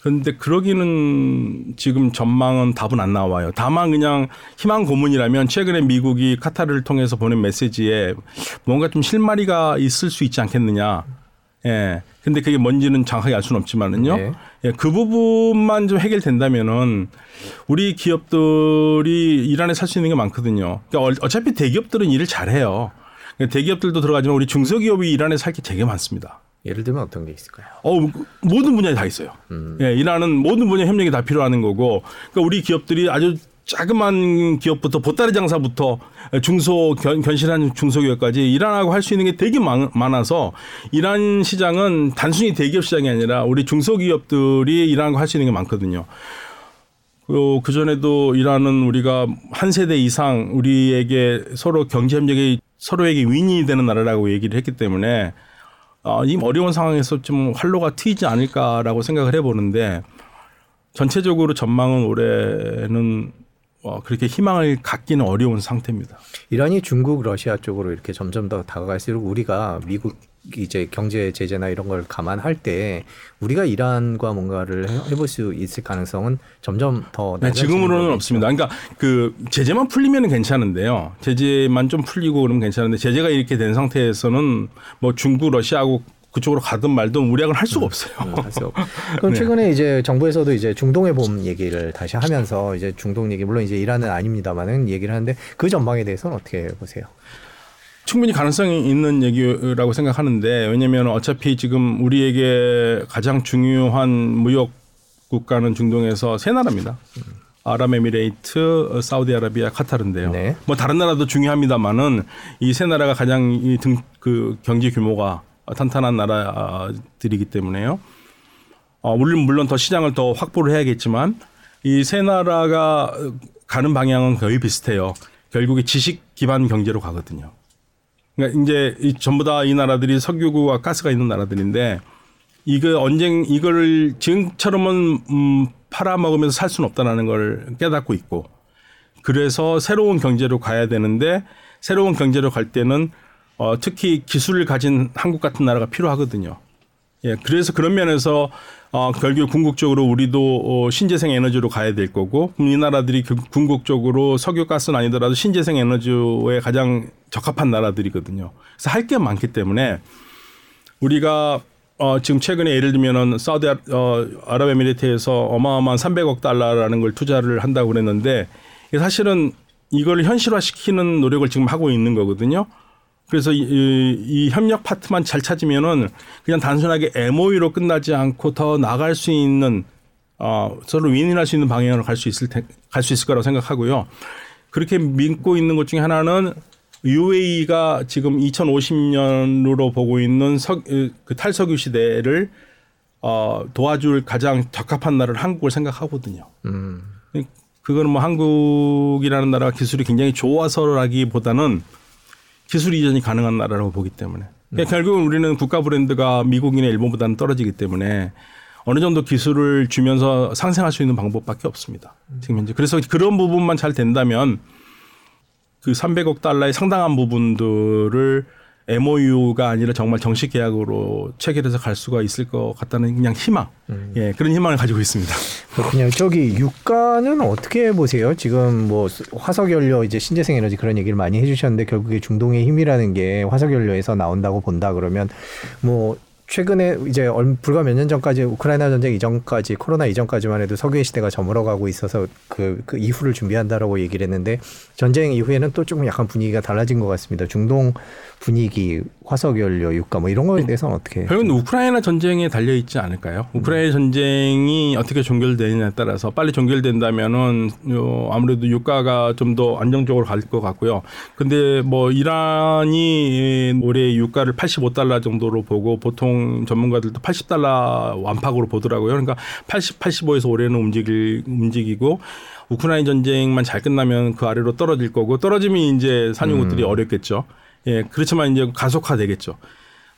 그런데 그러기는 지금 전망은 답은 안 나와요. 다만 그냥 희망 고문이라면 최근에 미국이 카타르를 통해서 보낸 메시지에 뭔가 좀 실마리가 있을 수 있지 않겠느냐. 예. 근데 그게 뭔지는 정확하게 알 수는 없지만은요. 네. 예, 그 부분만 좀 해결된다면은 우리 기업들이 이란에 살 수 있는 게 많거든요. 그러니까 어차피 대기업들은 일을 잘해요. 그러니까 대기업들도 들어가지만 우리 중소기업이 이란에 살 게 되게 많습니다. 예를 들면 어떤 게 있을까요? 어, 모든 분야에 다 있어요. 음. 예, 이란은 모든 분야 협력이 다 필요하는 거고, 그러니까 우리 기업들이 아주 자그만 기업부터 보따리 장사부터 중소 견, 견실한 중소기업까지 이란하고 할 수 있는 게 되게 많아서 이란 시장은 단순히 대기업 시장이 아니라 우리 중소기업들이 이란하고 할 수 있는 게 많거든요. 그 전에도 이란은 우리가 한 세대 이상 우리에게 서로 경제 협력이 서로에게 윈이 되는 나라라고 얘기를 했기 때문에 어, 이 어려운 상황에서 좀 활로가 트이지 않을까라고 생각을 해보는데 전체적으로 전망은 올해는 어, 그렇게 희망을 갖기는 어려운 상태입니다. 이란이 중국, 러시아 쪽으로 이렇게 점점 더 다가갈수록 우리가 미국 이제 경제 제재나 이런 걸 감안할 때 우리가 이란과 뭔가를 해볼 수 있을 가능성은 점점 더 네, 지금으로는 없습니다. 그러니까 그 제재만 풀리면 괜찮은데요. 제재만 좀 풀리고 그러면 괜찮은데 제재가 이렇게 된 상태에서는 뭐 중국, 러시아하고 그쪽으로 가든 말든 우량을 할 수가 음, 없어요. 음, 그럼 네. 최근에 네. 이제 정부에서도 이제 중동의 봄 얘기를 다시 하면서 이제 중동 얘기 물론 이제 이란은 아닙니다만은 얘기를 하는데 그 전망에 대해서는 어떻게 보세요? 충분히 가능성이 있는 얘기라고 생각하는데 왜냐하면 어차피 지금 우리에게 가장 중요한 무역 국가는 중동에서 세 나라입니다. 아랍에미레이트, 사우디아라비아, 카타르인데요. 네. 뭐 다른 나라도 중요합니다만은 이 세 나라가 가장 이등그 경제 규모가 탄탄한 나라들이기 때문에요. 어, 물론 물론 더 시장을 더 확보를 해야겠지만 이 세 나라가 가는 방향은 거의 비슷해요. 결국에 지식 기반 경제로 가거든요. 그러니까 이제 이 전부 다 이 나라들이 석유와 가스가 있는 나라들인데 이거 언젠 이거를 지금처럼은 음 팔아먹으면서 살 수는 없다라는 걸 깨닫고 있고 그래서 새로운 경제로 가야 되는데 새로운 경제로 갈 때는 어 특히 기술을 가진 한국 같은 나라가 필요하거든요. 예, 그래서 그런 면에서 어, 결국 궁극적으로 우리도 어, 신재생 에너지로 가야 될 거고 이 나라들이 그 궁극적으로 석유 가스는 아니더라도 신재생 에너지에 가장 적합한 나라들이거든요. 그래서 할 게 많기 때문에 우리가 어, 지금 최근에 예를 들면은 사우디 아, 어, 아랍에미리트에서 어마어마한 300억 달러라는 걸 투자를 한다고 그랬는데 사실은 이걸 현실화시키는 노력을 지금 하고 있는 거거든요. 그래서 이, 이, 이, 협력 파트만 잘 찾으면은 그냥 단순하게 MOU로 끝나지 않고 더 나갈 수 있는 어, 서로 윈윈할 수 있는 방향으로 갈 수 있을 갈 수 있을 거라고 생각하고요. 그렇게 믿고 있는 것 중에 하나는 UAE가 지금 2050년으로 보고 있는 석, 그 탈석유 시대를 어, 도와줄 가장 적합한 나라를 한국을 생각하거든요. 음. 그거는 뭐 한국이라는 나라가 기술이 굉장히 좋아서라기보다는 기술 이전이 가능한 나라라고 보기 때문에 그러니까 결국은 우리는 국가 브랜드가 미국이나 일본보다는 떨어지기 때문에 어느 정도 기술을 주면서 상생할 수 있는 방법밖에 없습니다. 지금 현재 그래서 그런 부분만 잘 된다면 그 300억 달러의 상당한 부분들을 MOU가 아니라 정말 정식 계약으로 체결해서 갈 수가 있을 것 같다는 그냥 희망, 음. 예 그런 희망을 가지고 있습니다. 그렇군요. 저기 유가는 어떻게 보세요? 지금 뭐 화석 연료 이제 신재생 에너지 그런 얘기를 많이 해주셨는데 결국에 중동의 힘이라는 게 화석 연료에서 나온다고 본다 그러면 뭐 최근에 이제 불과 몇 년 전까지 우크라이나 전쟁 이전까지 코로나 이전까지만 해도 석유의 시대가 저물어가고 있어서 그, 그 이후를 준비한다라고 얘기를 했는데 전쟁 이후에는 또 조금 약간 분위기가 달라진 것 같습니다. 중동 분위기, 화석연료, 유가 뭐 이런 거에 대해서는 어떻게? 결국은 우크라이나 전쟁에 달려 있지 않을까요? 우크라이나 음. 전쟁이 어떻게 종결되느냐에 따라서 빨리 종결된다면은 아무래도 유가가 좀 더 안정적으로 갈 것 같고요. 근데 뭐 이란이 올해 유가를 85달러 정도로 보고 보통 전문가들도 80달러 완팍으로 보더라고요. 그러니까 80, 85에서 올해는 움직일 움직이고 우크라이나 전쟁만 잘 끝나면 그 아래로 떨어질 거고 떨어지면 이제 산유국들이 음. 어렵겠죠. 예, 그렇지만 이제 가속화 되겠죠.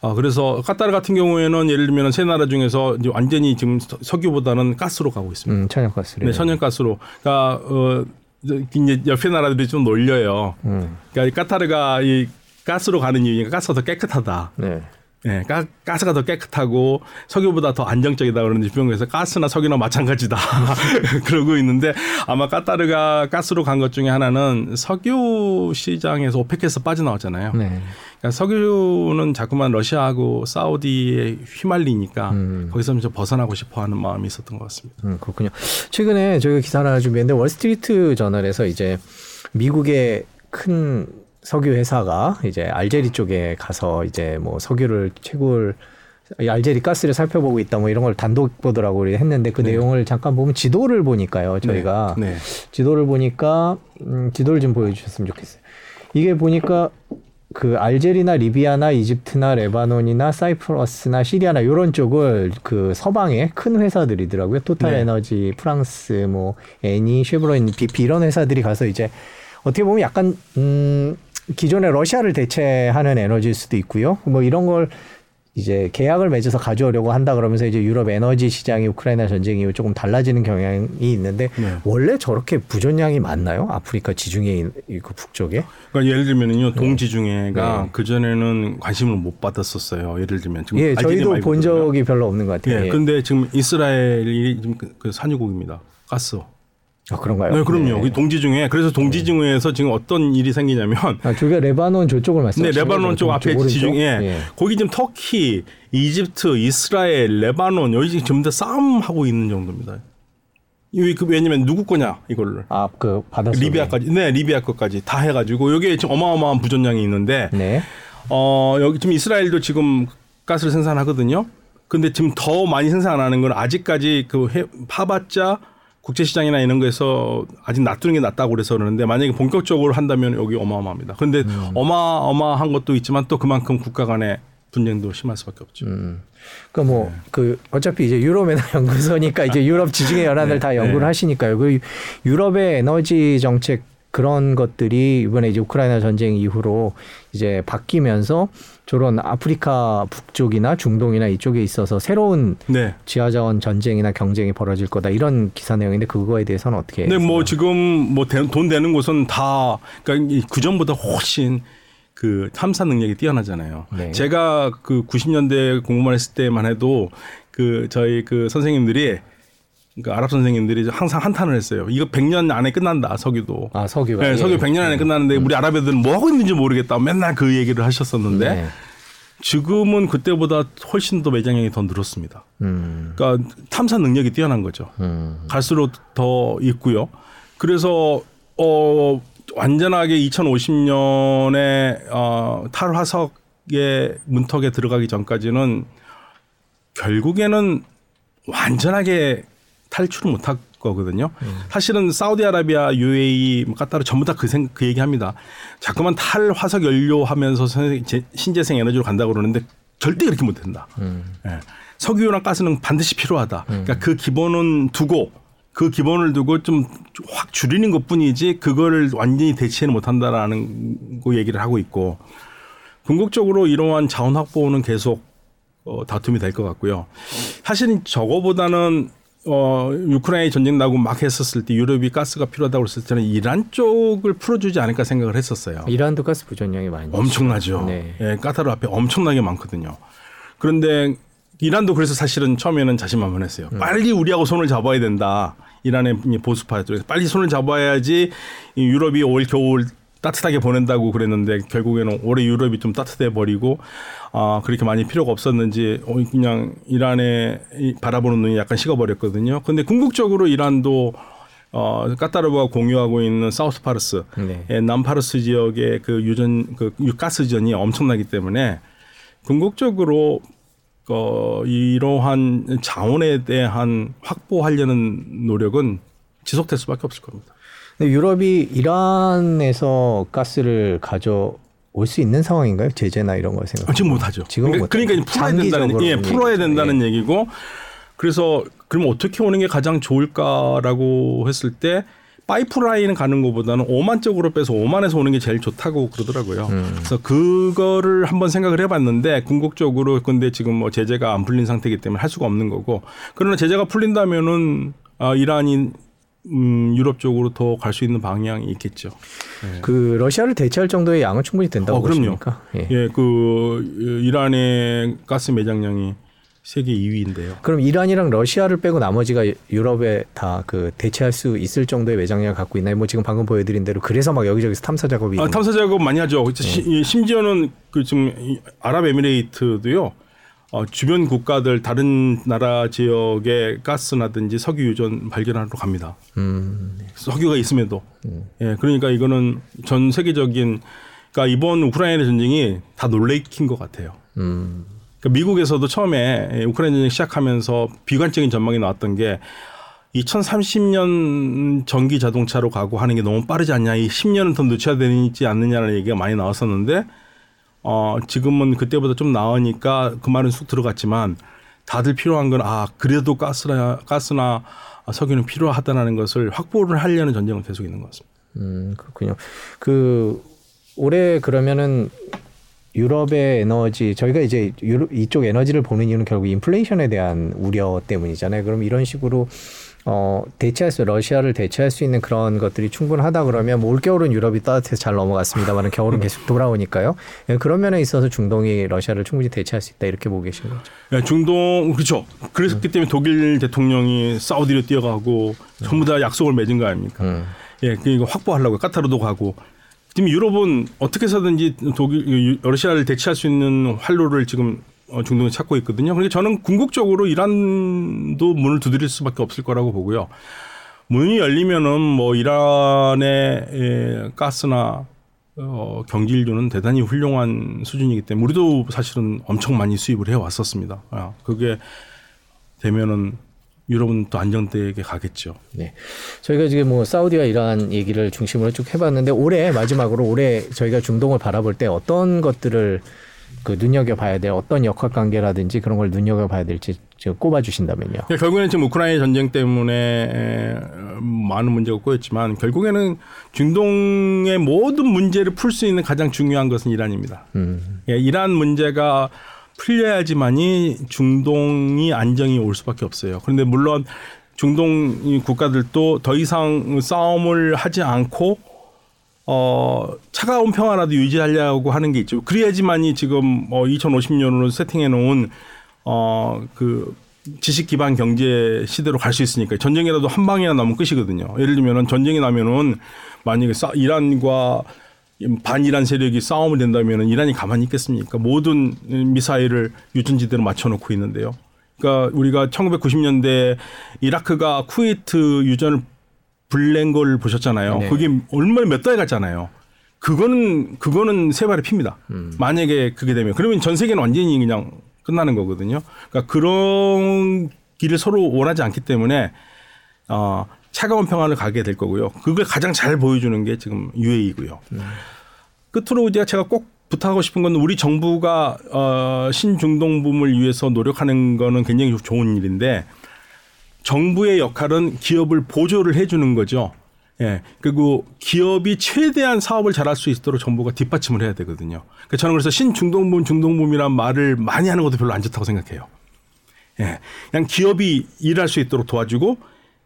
어, 그래서 카타르 같은 경우에는 예를 들면 세 나라 중에서 이제 완전히 지금 석유보다는 가스로 가고 있습니다. 음, 천연가스로. 네, 천연가스로. 그러니까 어 이제 옆에 나라들이 좀 놀려요. 음. 그러니까 카타르가 이 가스로 가는 이유가 가스가 더 깨끗하다. 네. 예, 가, 가스가 더 깨끗하고 석유보다 더 안정적이다 그러는데 비평에서 가스나 석유나 마찬가지다 그러고 있는데 아마 까타르가 가스로 간 것 중에 하나는 석유 시장에서 오펙에서 빠져나왔잖아요. 네. 그러니까 석유는 자꾸만 러시아하고 사우디에 휘말리니까 음. 거기서 좀 벗어나고 싶어하는 마음이 있었던 것 같습니다. 음, 그렇군요. 최근에 저희가 기사를 하나 준비했는데 월스트리트 저널에서 이제 미국의 큰 석유 회사가 이제 알제리 쪽에 가서 이제 뭐 석유를 채굴 알제리 가스를 살펴보고 있다 뭐 이런 걸 단독 보도라고 했는데 그 네. 내용을 잠깐 보면 지도를 보니까요 저희가 네. 네. 지도를 보니까 음, 지도를 좀 보여주셨으면 좋겠어요. 이게 보니까 그 알제리나 리비아나 이집트나 레바논이나 사이프러스나 시리아나 이런 쪽을 그 서방의 큰 회사들이더라고요. 토탈 네. 에너지, 프랑스, 뭐 애니, 쉐브론, BP 이런 회사들이 가서 이제 어떻게 보면 약간 음 기존의 러시아를 대체하는 에너지일 수도 있고요. 뭐 이런 걸 이제 계약을 맺어서 가져오려고 한다 그러면서 이제 유럽 에너지 시장이 우크라이나 전쟁 이후 조금 달라지는 경향이 있는데 네. 원래 저렇게 부전량이 많나요? 아프리카 지중해 그 북쪽에? 그러니까 예를 들면은요 네. 동지중해가 네. 그 전에는 관심을 못 받았었어요. 예를 들면 지금 예, 저희도 본 적이 별로 없는 것 같아요. 예, 예. 근데 지금 이스라엘이 지금 그, 그 산유국입니다. 가스. 아 그런가요? 네, 그럼요. 네. 동지 중에 그래서 동지 중에서 네. 지금 어떤 일이 생기냐면 아, 저기가 레바논 저쪽을 말씀하시는 네, 레바논 쪽 앞에 지중해 네. 거기 지금 터키, 이집트, 이스라엘, 레바논 여기 지금 다 싸움하고 있는 정도입니다. 이그 왜냐면 누구 거냐 이걸를 아그 바닷 리비아까지 네 리비아 것까지 다 해가지고 여기에 지금 어마어마한 부전량이 있는데 네. 어 여기 지금 이스라엘도 지금 가스를 생산하거든요. 근데 지금 더 많이 생산하는 건 아직까지 그 해, 파봤자 국제시장이나 이런 거에서 아직 놔두는 게 낫다고 그래서 그러는데 만약에 본격적으로 한다면 여기 어마어마합니다. 그런데 음. 어마어마한 것도 있지만 또 그만큼 국가 간에 분쟁도 심할 수밖에 없죠. 음. 그러니까 뭐그 어차피 이제 유럽 에너 연구소니까 이제 유럽 지중해 연안을 네, 다 연구를 네. 하시니까요. 그 유럽의 에너지 정책 그런 것들이 이번에 이제 우크라이나 전쟁 이후로 이제 바뀌면서 저런 아프리카 북쪽이나 중동이나 이쪽에 있어서 새로운 네. 지하자원 전쟁이나 경쟁이 벌어질 거다 이런 기사 내용인데 그거에 대해서는 어떻게? 근데 뭐? 지금 뭐 돈 되는 곳은 다 그러니까 그 전보다 훨씬 그 탐사 능력이 뛰어나잖아요. 네. 제가 그 90년대 공부만 했을 때만 해도 그 저희 그 선생님들이 그 아랍 선생님들이 항상 한탄을 했어요. 이거 100년 안에 끝난다 석유도. 아 석유. 네, 석유 100년 안에 끝나는데 우리 아랍 애들은 뭐 하고 있는지 모르겠다. 맨날 그 얘기를 하셨었는데 네. 지금은 그때보다 훨씬 더 매장량이 더 늘었습니다. 음. 그러니까 탐사 능력이 뛰어난 거죠. 음. 갈수록 더 있고요. 그래서 어 완전하게 2050년에 어 탈화석의 문턱에 들어가기 전까지는 결국에는 완전하게 탈출을 못할 거거든요. 사실은 사우디아라비아, UAE, 뭐 카타르 전부 다그 생, 그 얘기합니다. 자꾸만 탈화석 연료 하면서 선- 제- 신재생 에너지로 간다고 그러는데 절대 그렇게 못 된다. 예. 석유랑 가스는 반드시 필요하다. 그러니까 그 기본은 두고 그 기본을 두고 좀 확 줄이는 것 뿐이지 그거를 완전히 대체는 못한다라는 거 얘기를 하고 있고 궁극적으로 이러한 자원 확보는 계속 어, 다툼이 될 것 같고요. 사실은 저거보다는 어, 우크라이나 전쟁 나고 막 했었을 때 유럽이 가스가 필요하다고 했을 때는 이란 쪽을 풀어주지 않을까 생각을 했었어요. 이란도 가스 부전량이 많이 엄청나죠. 네. 예, 까타르 앞에 엄청나게 많거든요. 그런데 이란도 그래서 사실은 처음에는 자신만만했어요. 음. 빨리 우리하고 손을 잡아야 된다. 이란의 이 보수파 쪽에서 빨리 손을 잡아야지 이 유럽이 올 겨울 따뜻하게 보낸다고 그랬는데 결국에는 올해 유럽이 좀 따뜻해 버리고 아 그렇게 많이 필요가 없었는지 어, 그냥 이란에 이 바라보는 눈이 약간 식어버렸거든요. 근데 궁극적으로 이란도 어 까타르와 공유하고 있는 사우스 파르스 네. 예, 남파르스 지역의 그 유전 그 가스전이 엄청나기 때문에 궁극적으로 어 이러한 자원에 대한 확보하려는 노력은 지속될 수밖에 없을 겁니다. 근데 유럽이 이란에서 가스를 가져 올 수 있는 상황인가요? 제재나 이런 걸 생각. 아, 지금 못 하죠. 지금은 그러니까, 그러니까 이제 풀어야 된다는 예, 풀어야. 된다는 예. 얘기고 그래서 그럼 어떻게 오는 게 가장 좋을까라고 했을 때 파이프라인 가는 것보다는 오만 쪽으로 빼서 오만에서 오는 게 제일 좋다고 그러더라고요. 음. 그래서 그거를 한번 생각을 해봤는데 궁극적으로 근데 지금 뭐 제재가 안 풀린 상태이기 때문에 할 수가 없는 거고 그러나 제재가 풀린다면은 아, 이란이 음, 유럽 쪽으로 더 갈 수 있는 방향이 있겠죠. 그 러시아를 대체할 정도의 양은 충분히 된다고 어, 그럼요. 보십니까? 예. 예, 그 이란의 가스 매장량이 세계 2위인데요. 그럼 이란이랑 러시아를 빼고 나머지가 유럽에 다 그 대체할 수 있을 정도의 매장량을 갖고 있나요? 뭐 지금 방금 보여드린 대로 그래서 막 여기저기서 탐사 작업이 아, 탐사 작업 많이 하죠. 이- 심지어는 그 지금 이 아랍에미레이트도요. 어, 주변 국가들 다른 나라 지역의 가스나든지 석유 유전 발견하러 갑니다. 음, 석유가 있음에도. 예, 그러니까 이거는 전 세계적인 그러니까 이번 우크라이나 전쟁이 다 놀래킨 것 같아요. 음, 그러니까 미국에서도 처음에 우크라이나 전쟁 시작하면서 비관적인 전망이 나왔던 게 2030년 전기 자동차로 가고 하는 게 너무 빠르지 않냐, 이 10년은 더 늦춰야 되지 않느냐는 얘기가 많이 나왔었는데, 어, 지금은 그때보다 좀 나으니까 그 말은 쑥 들어갔지만 다들 필요한 건 아, 그래도 가스나, 가스나 석유는 필요하다는 것을 확보를 하려는 전쟁은 계속 있는 것 같습니다. 음, 그렇군요. 그 올해 그러면은 유럽의 에너지 저희가 이제 유럽 이쪽 에너지를 보는 이유는 결국 인플레이션에 대한 우려 때문이잖아요. 그럼 이런 식으로 어 대체할 수 러시아를 대체할 수 있는 그런 것들이 충분하다 그러면 뭐 올겨울은 유럽이 따뜻해서 잘 넘어갔습니다만 겨울은 계속 돌아오니까요. 예, 그런 면에 있어서 중동이 러시아를 충분히 대체할 수 있다 이렇게 보고 계신 거죠. 예, 중동 그렇죠. 그랬기 때문에 독일 대통령이 사우디로 뛰어가고 전부 다 약속을 맺은 거 아닙니까? 음. 예, 그러니까 확보하려고 까타르도 가고 지금 유럽은 어떻게 해서든지 독일 유- 러시아를 대체할 수 있는 활로를 지금 어, 중동에 찾고 있거든요. 그러니까 저는 궁극적으로 이란도 문을 두드릴 수밖에 없을 거라고 보고요. 문이 열리면은 뭐 이란의 예, 가스나 어, 경질료는 대단히 훌륭한 수준이기 때문에 우리도 사실은 엄청 많이 수입을 해 왔었습니다. 아, 그게 되면은 유럽은 또 안정되게 가겠죠. 네. 저희가 지금 뭐 사우디와 이란 얘기를 중심으로 쭉 해봤는데 올해 마지막으로 올해 저희가 중동을 바라볼 때 어떤 것들을 그 눈여겨 봐야 될 어떤 역학 관계라든지 그런 걸 눈여겨 봐야 될지 지금 꼽아 주신다면요. 그러니까 결국에는 지금 우크라이나 전쟁 때문에 많은 문제가 꼬였지만 결국에는 중동의 모든 문제를 풀 수 있는 가장 중요한 것은 이란입니다. 음. 예, 이란 문제가 풀려야지만이 중동이 안정이 올 수밖에 없어요. 그런데 물론 중동 국가들도 더 이상 싸움을 하지 않고 어, 차가운 평화라도 유지하려고 하는 게 있죠. 그래야지만이 지금 어, 2050년으로 세팅해 놓은 어, 그 지식 기반 경제 시대로 갈 수 있으니까 전쟁이라도 한 방이나 나면 끝이거든요. 예를 들면은 전쟁이 나면은 만약에 싸, 이란과 반이란 세력이 싸움을 된다면은 이란이 가만히 있겠습니까? 모든 미사일을 유전지대로 맞춰놓고 있는데요. 그러니까 우리가 1990년대 이라크가 쿠웨이트 유전을 걸 보셨잖아요. 네. 그게 얼마나 몇달 갔잖아요. 그거는 그거는 세 발의 피입니다. 음. 만약에 그게 되면 그러면 전 세계는 완전히 그냥 끝나는 거거든요. 그러니까 그런 길을 서로 원하지 않기 때문에 어 차가운 평화를 가게 될 거고요. 그걸 가장 잘 보여주는 게 지금 UAE고요. 음. 끝으로 이제 제가 꼭 부탁하고 싶은 건 우리 정부가 어 신중동 붐을 위해서 노력하는 거는 굉장히 좋은 일인데 정부의 역할은 기업을 보조를 해주는 거죠. 예. 그리고 기업이 최대한 사업을 잘할 수 있도록 정부가 뒷받침을 해야 되거든요. 그러니까 저는 그래서 신중동붐, 중동붐이란 말을 많이 하는 것도 별로 안 좋다고 생각해요. 예. 그냥 기업이 일할 수 있도록 도와주고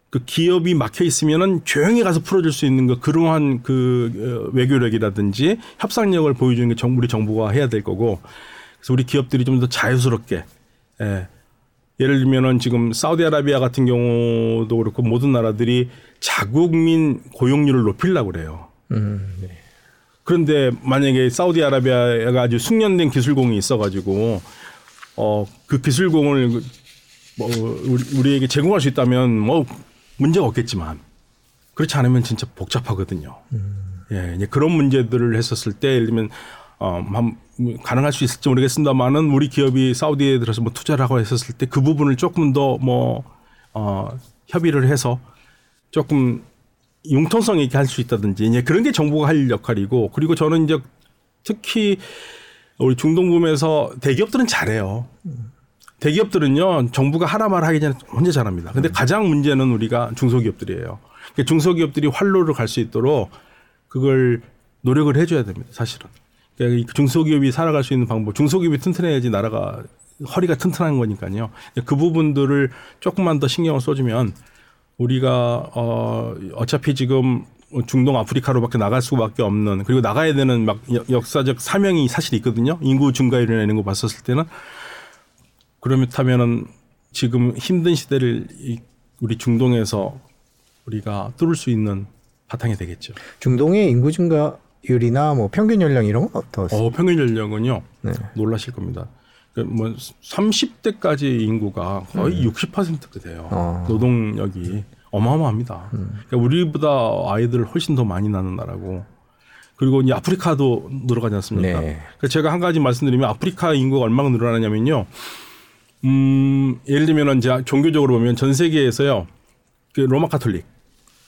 그 기업이 막혀 있으면은 조용히 가서 풀어줄 수 있는 그 그러한 그 어, 외교력이라든지 협상력을 보여주는 게 정부 우리 정부가 해야 될 거고 그래서 우리 기업들이 좀 더 자유스럽게 예. 예를 들면은 지금 사우디아라비아 같은 경우도 그렇고 모든 나라들이 자국민 고용률을 높이려고 그래요. 음, 네. 그런데 만약에 사우디아라비아가 아주 숙련된 기술공이 있어가지고 어 그 기술공을 뭐 우리, 에게 제공할 수 있다면 뭐 문제가 없겠지만 그렇지 않으면 진짜 복잡하거든요. 음. 예, 이제 그런 문제들을 했었을 때 예를 들면 어, 가능할 수 있을지 모르겠습니다만은 우리 기업이 사우디에 들어서 뭐 투자를 하고 했었을 때 그 부분을 조금 더 뭐 어, 협의를 해서 조금 융통성 있게 할 수 있다든지 이제 그런 게 정부가 할 역할이고 그리고 저는 이제 특히 우리 중동 부에서 대기업들은 잘해요. 대기업들은요 정부가 하라 말 하기 전에 혼자 잘합니다. 근데 가장 문제는 우리가 중소기업들이에요. 그러니까 중소기업들이 활로를 갈 수 있도록 그걸 노력을 해줘야 됩니다. 사실은. 그러니까 중소기업이 살아갈 수 있는 방법, 중소기업이 튼튼해야지 나라가 허리가 튼튼한 거니까요. 그 부분들을 조금만 더 신경을 써주면 우리가 어 어차피 지금 중동 아프리카로밖에 나갈 수밖에 없는 그리고 나가야 되는 막 역사적 사명이 사실 있거든요. 인구 증가 일어나는 거 봤었을 때는 그렇다면은 지금 힘든 시대를 우리 중동에서 우리가 뚫을 수 있는 바탕이 되겠죠. 중동의 인구 증가 율이나 뭐 평균 연령 이런 건 어떠세요? 어, 평균 연령은요. 네. 놀라실 겁니다. 그뭐 30대까지 인구가 거의 음. 60%가 돼요. 어. 노동력이 어마어마합니다. 음. 그러니까 우리보다 아이들 훨씬 더 많이 낳는 나라고. 그리고 이제 아프리카도 늘어가지 않습니까? 네. 그래서 제가 한 가지 말씀드리면 아프리카 인구가 얼마나 늘어나냐면요. 음, 예를 들면 이제 종교적으로 보면 전 세계에서요. 그 로마 카톨릭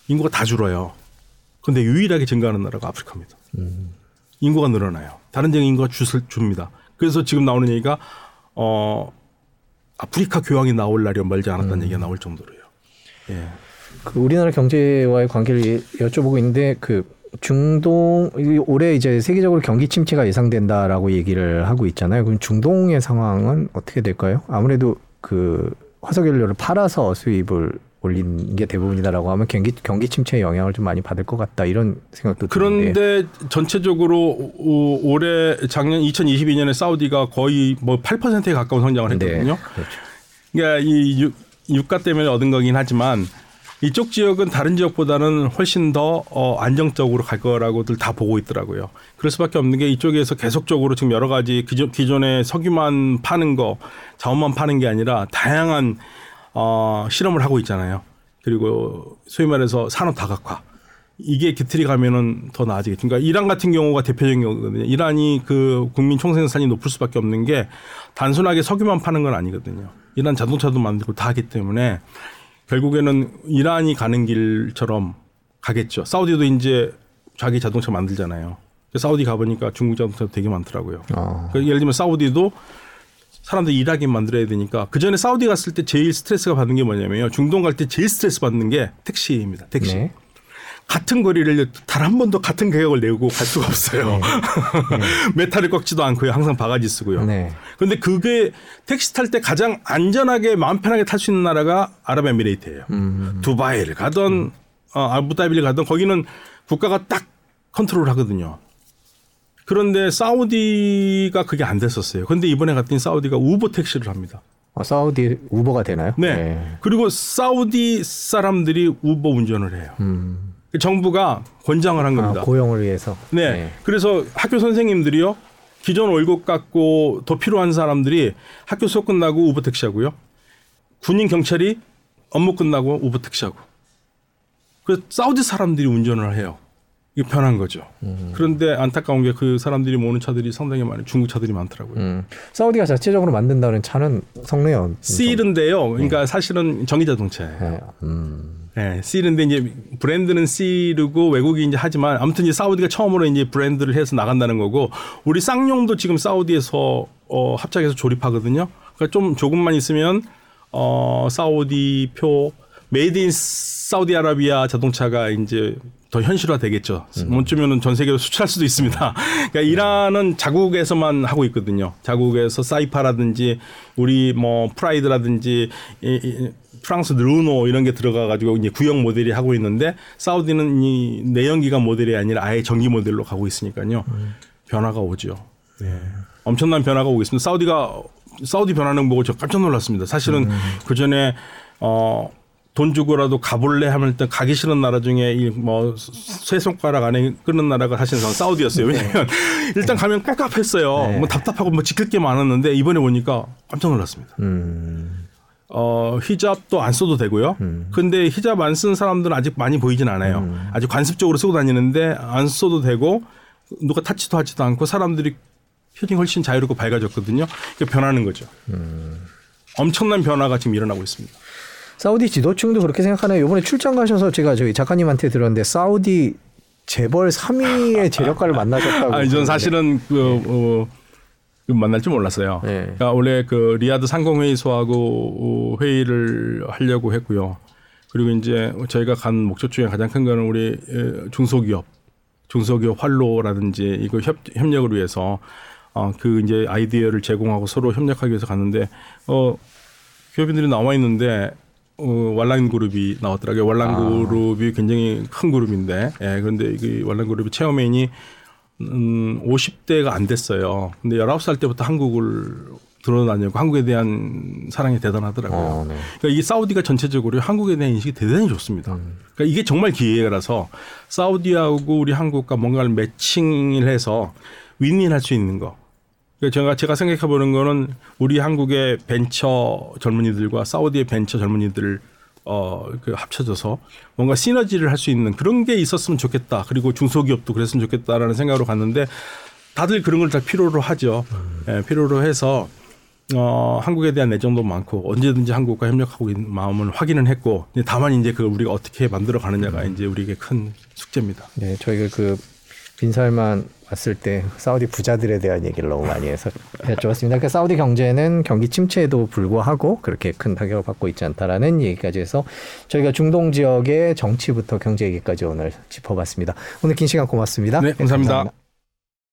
인구가 다 줄어요. 근데 유일하게 증가하는 나라가 아프리카입니다. 음. 인구가 늘어나요. 다른 지역 인구가 줄, 줍니다. 그래서 지금 나오는 얘기가 어 아프리카 교황이 나올 날이 멀지 않았다는 음. 얘기가 나올 정도로요. 예. 그 우리나라 경제와의 관계를 여쭤보고 있는데 그 중동 올해 이제 세계적으로 경기 침체가 예상된다라고 얘기를 하고 있잖아요. 그럼 중동의 상황은 어떻게 될까요? 아무래도 그 화석 연료를 팔아서 수입을 올린 게 대부분이다라고 하면 경기 경기 침체의 영향을 좀 많이 받을 것 같다 이런 생각도 그런데 드는데. 전체적으로 올해 작년 2022년에 사우디가 거의 뭐 8%에 가까운 성장을 네, 했거든요. 네, 그렇죠. 그러니까 이 유가 때문에 얻은 거긴 하지만 이쪽 지역은 다른 지역보다는 훨씬 더 어, 안정적으로 갈 거라고들 다 보고 있더라고요. 그럴 수밖에 없는 게 이쪽에서 계속적으로 지금 여러 가지 기존, 기존에 석유만 파는 거, 자원만 파는 게 아니라 다양한 어, 실험을 하고 있잖아요. 그리고 소위 말해서 산업 다각화. 이게 깃틀이 가면은 더 나아지겠죠. 그러니까 이란 같은 경우가 대표적인 거거든요. 이란이 그 국민 총생산이 높을 수밖에 없는 게 단순하게 석유만 파는 건 아니거든요. 이란 자동차도 만들고 다 하기 때문에 결국에는 이란이 가는 길처럼 가겠죠. 사우디도 이제 자기 자동차 만들잖아요. 사우디 가보니까 중국 자동차 되게 많더라고요. 어. 그러니까 예를 들면 사우디도 사람들 일하게 만들어야 되니까 그 전에 사우디 갔을 때 제일 스트레스가 받는 게 뭐냐면요. 중동 갈 때 제일 스트레스 받는 게 택시입니다. 택시. 네. 같은 거리를 단 한 번도 같은 가격을 내고 갈 수가 없어요. 미터를 꺾지도 않고요. 항상 바가지 쓰고요. 네. 그런데 그게 택시 탈 때 가장 안전하게 마음 편하게 탈 수 있는 나라가 아랍에미레이트예요. 음. 두바이를 가던 어, 아부다비를 가던 거기는 국가가 딱 컨트롤 하거든요. 그런데 사우디가 그게 안 됐었어요. 그런데 이번에 갔더니 사우디가 우버 택시를 합니다. 어, 사우디 우버가 되나요? 네. 그리고 사우디 사람들이 우버 운전을 해요. 음. 정부가 권장을 한 아, 겁니다. 고용을 위해서. 네. 그래서 학교 선생님들이요. 기존 월급 갖고 더 필요한 사람들이 학교 수업 끝나고 우버 택시 하고요. 군인 경찰이 업무 끝나고 우버 택시 하고. 그래서 사우디 사람들이 운전을 해요. 편한 거죠. 그런데 안타까운 게 그 사람들이 모는 차들이 상당히 많이 중국 차들이 많더라고요. 음. 사우디가 자체적으로 만든다는 차는 성능이 시일인데요. 그러니까 사실은 전기 자동차예요. 네. 음. 네, 시일인데 이제 브랜드는 시어고 외국이 이제 하지만 아무튼 이제 사우디가 처음으로 이제 브랜드를 해서 나간다는 거고 우리 쌍용도 지금 사우디에서 어 합작해서 조립하거든요. 그러니까 좀 조금만 있으면 어 사우디 표 Made in 사우디아라비아 자동차가 이제 더 현실화 되겠죠. 어쩌면은 전 세계로 수출할 수도 있습니다. 그러니까 이란은 자국에서만 하고 있거든요. 자국에서 사이파라든지 우리 뭐 프라이드라든지 이, 이, 프랑스 르노 이런 게 들어가 가지고 이제 구형 모델이 하고 있는데 사우디는 이 내연기관 모델이 아니라 아예 전기 모델로 가고 있으니까요. 변화가 오죠. 네. 엄청난 변화가 오고 있습니다. 사우디가 사우디 변화는 보고 저 깜짝 놀랐습니다. 사실은 그 전에 어. 돈 주고라도 가볼래 하면 일단 가기 싫은 나라 중에 이뭐세 손가락 안에 끄는 나라가 사실은 저는 사우디였어요. 왜냐하면 일단 가면 깝깝했어요. 네. 뭐 답답하고 뭐 지킬 게 많았는데 이번에 보니까 깜짝 놀랐습니다. 음. 어, 히잡도 안 써도 되고요. 근데 히잡 안 쓴 사람들은 아직 많이 보이진 않아요. 아주 관습적으로 쓰고 다니는데 안 써도 되고 누가 타치도 하지도 않고 사람들이 표정이 훨씬 자유롭고 밝아졌거든요. 그 변하는 거죠. 엄청난 변화가 지금 일어나고 있습니다. 사우디 지도층도 그렇게 생각하나요? 이번에 출장 가셔서 제가 저희 작가님한테 들었는데 사우디 재벌 3위의 재력가를 만나셨다고. 아니, 전 사실은 그, 어, 그 만날 줄 몰랐어요. 네. 그러니까 원래 그 리아드 상공회의소하고 어, 회의를 하려고 했고요. 그리고 이제 저희가 간 목적 중에 가장 큰 거는 우리 에, 중소기업, 중소기업 활로라든지 이거 협, 협력을 위해서 어, 그 이제 아이디어를 제공하고 서로 협력하기 위해서 갔는데 어, 기업인들이 나와 있는데 어, 월란 그룹이 나왔더라고요. 월란 그룹이 굉장히 큰 그룹인데, 예, 그런데 이 월란 그룹이 chairman이 음, 50대가 안 됐어요. 근데 19살 때부터 한국을 들어다니고 한국에 대한 사랑이 대단하더라고요. 어, 네. 그러니까 이게 사우디가 전체적으로 한국에 대한 인식이 대단히 좋습니다. 그러니까 이게 정말 기회라서 사우디하고 우리 한국과 뭔가를 매칭을 해서 윈윈할 수 있는 거. 그러니까 제가 제가 생각해 보는 거는 우리 한국의 벤처 젊은이들과 사우디의 벤처 젊은이들을 어그 합쳐져서 뭔가 시너지를 할 수 있는 그런 게 있었으면 좋겠다. 그리고 중소기업도 그랬으면 좋겠다라는 생각으로 갔는데 다들 그런 걸 다 필요로 하죠. 예, 필요로 해서 어, 한국에 대한 애정도 많고 언제든지 한국과 협력하고 있는 마음을 확인은 했고 다만 이제 그걸 우리가 어떻게 만들어 가느냐가 이제 우리에게 큰 숙제입니다. 네, 저희가 그 빈살만 왔을 때 사우디 부자들에 대한 얘기를 너무 많이 해서 여쭤봤습니다. 그러니까 사우디 경제는 경기 침체에도 불구하고 그렇게 큰 타격을 받고 있지 않다라는 얘기까지 해서 저희가 중동 지역의 정치부터 경제 얘기까지 오늘 짚어봤습니다. 오늘 긴 시간 고맙습니다. 네, 감사합니다.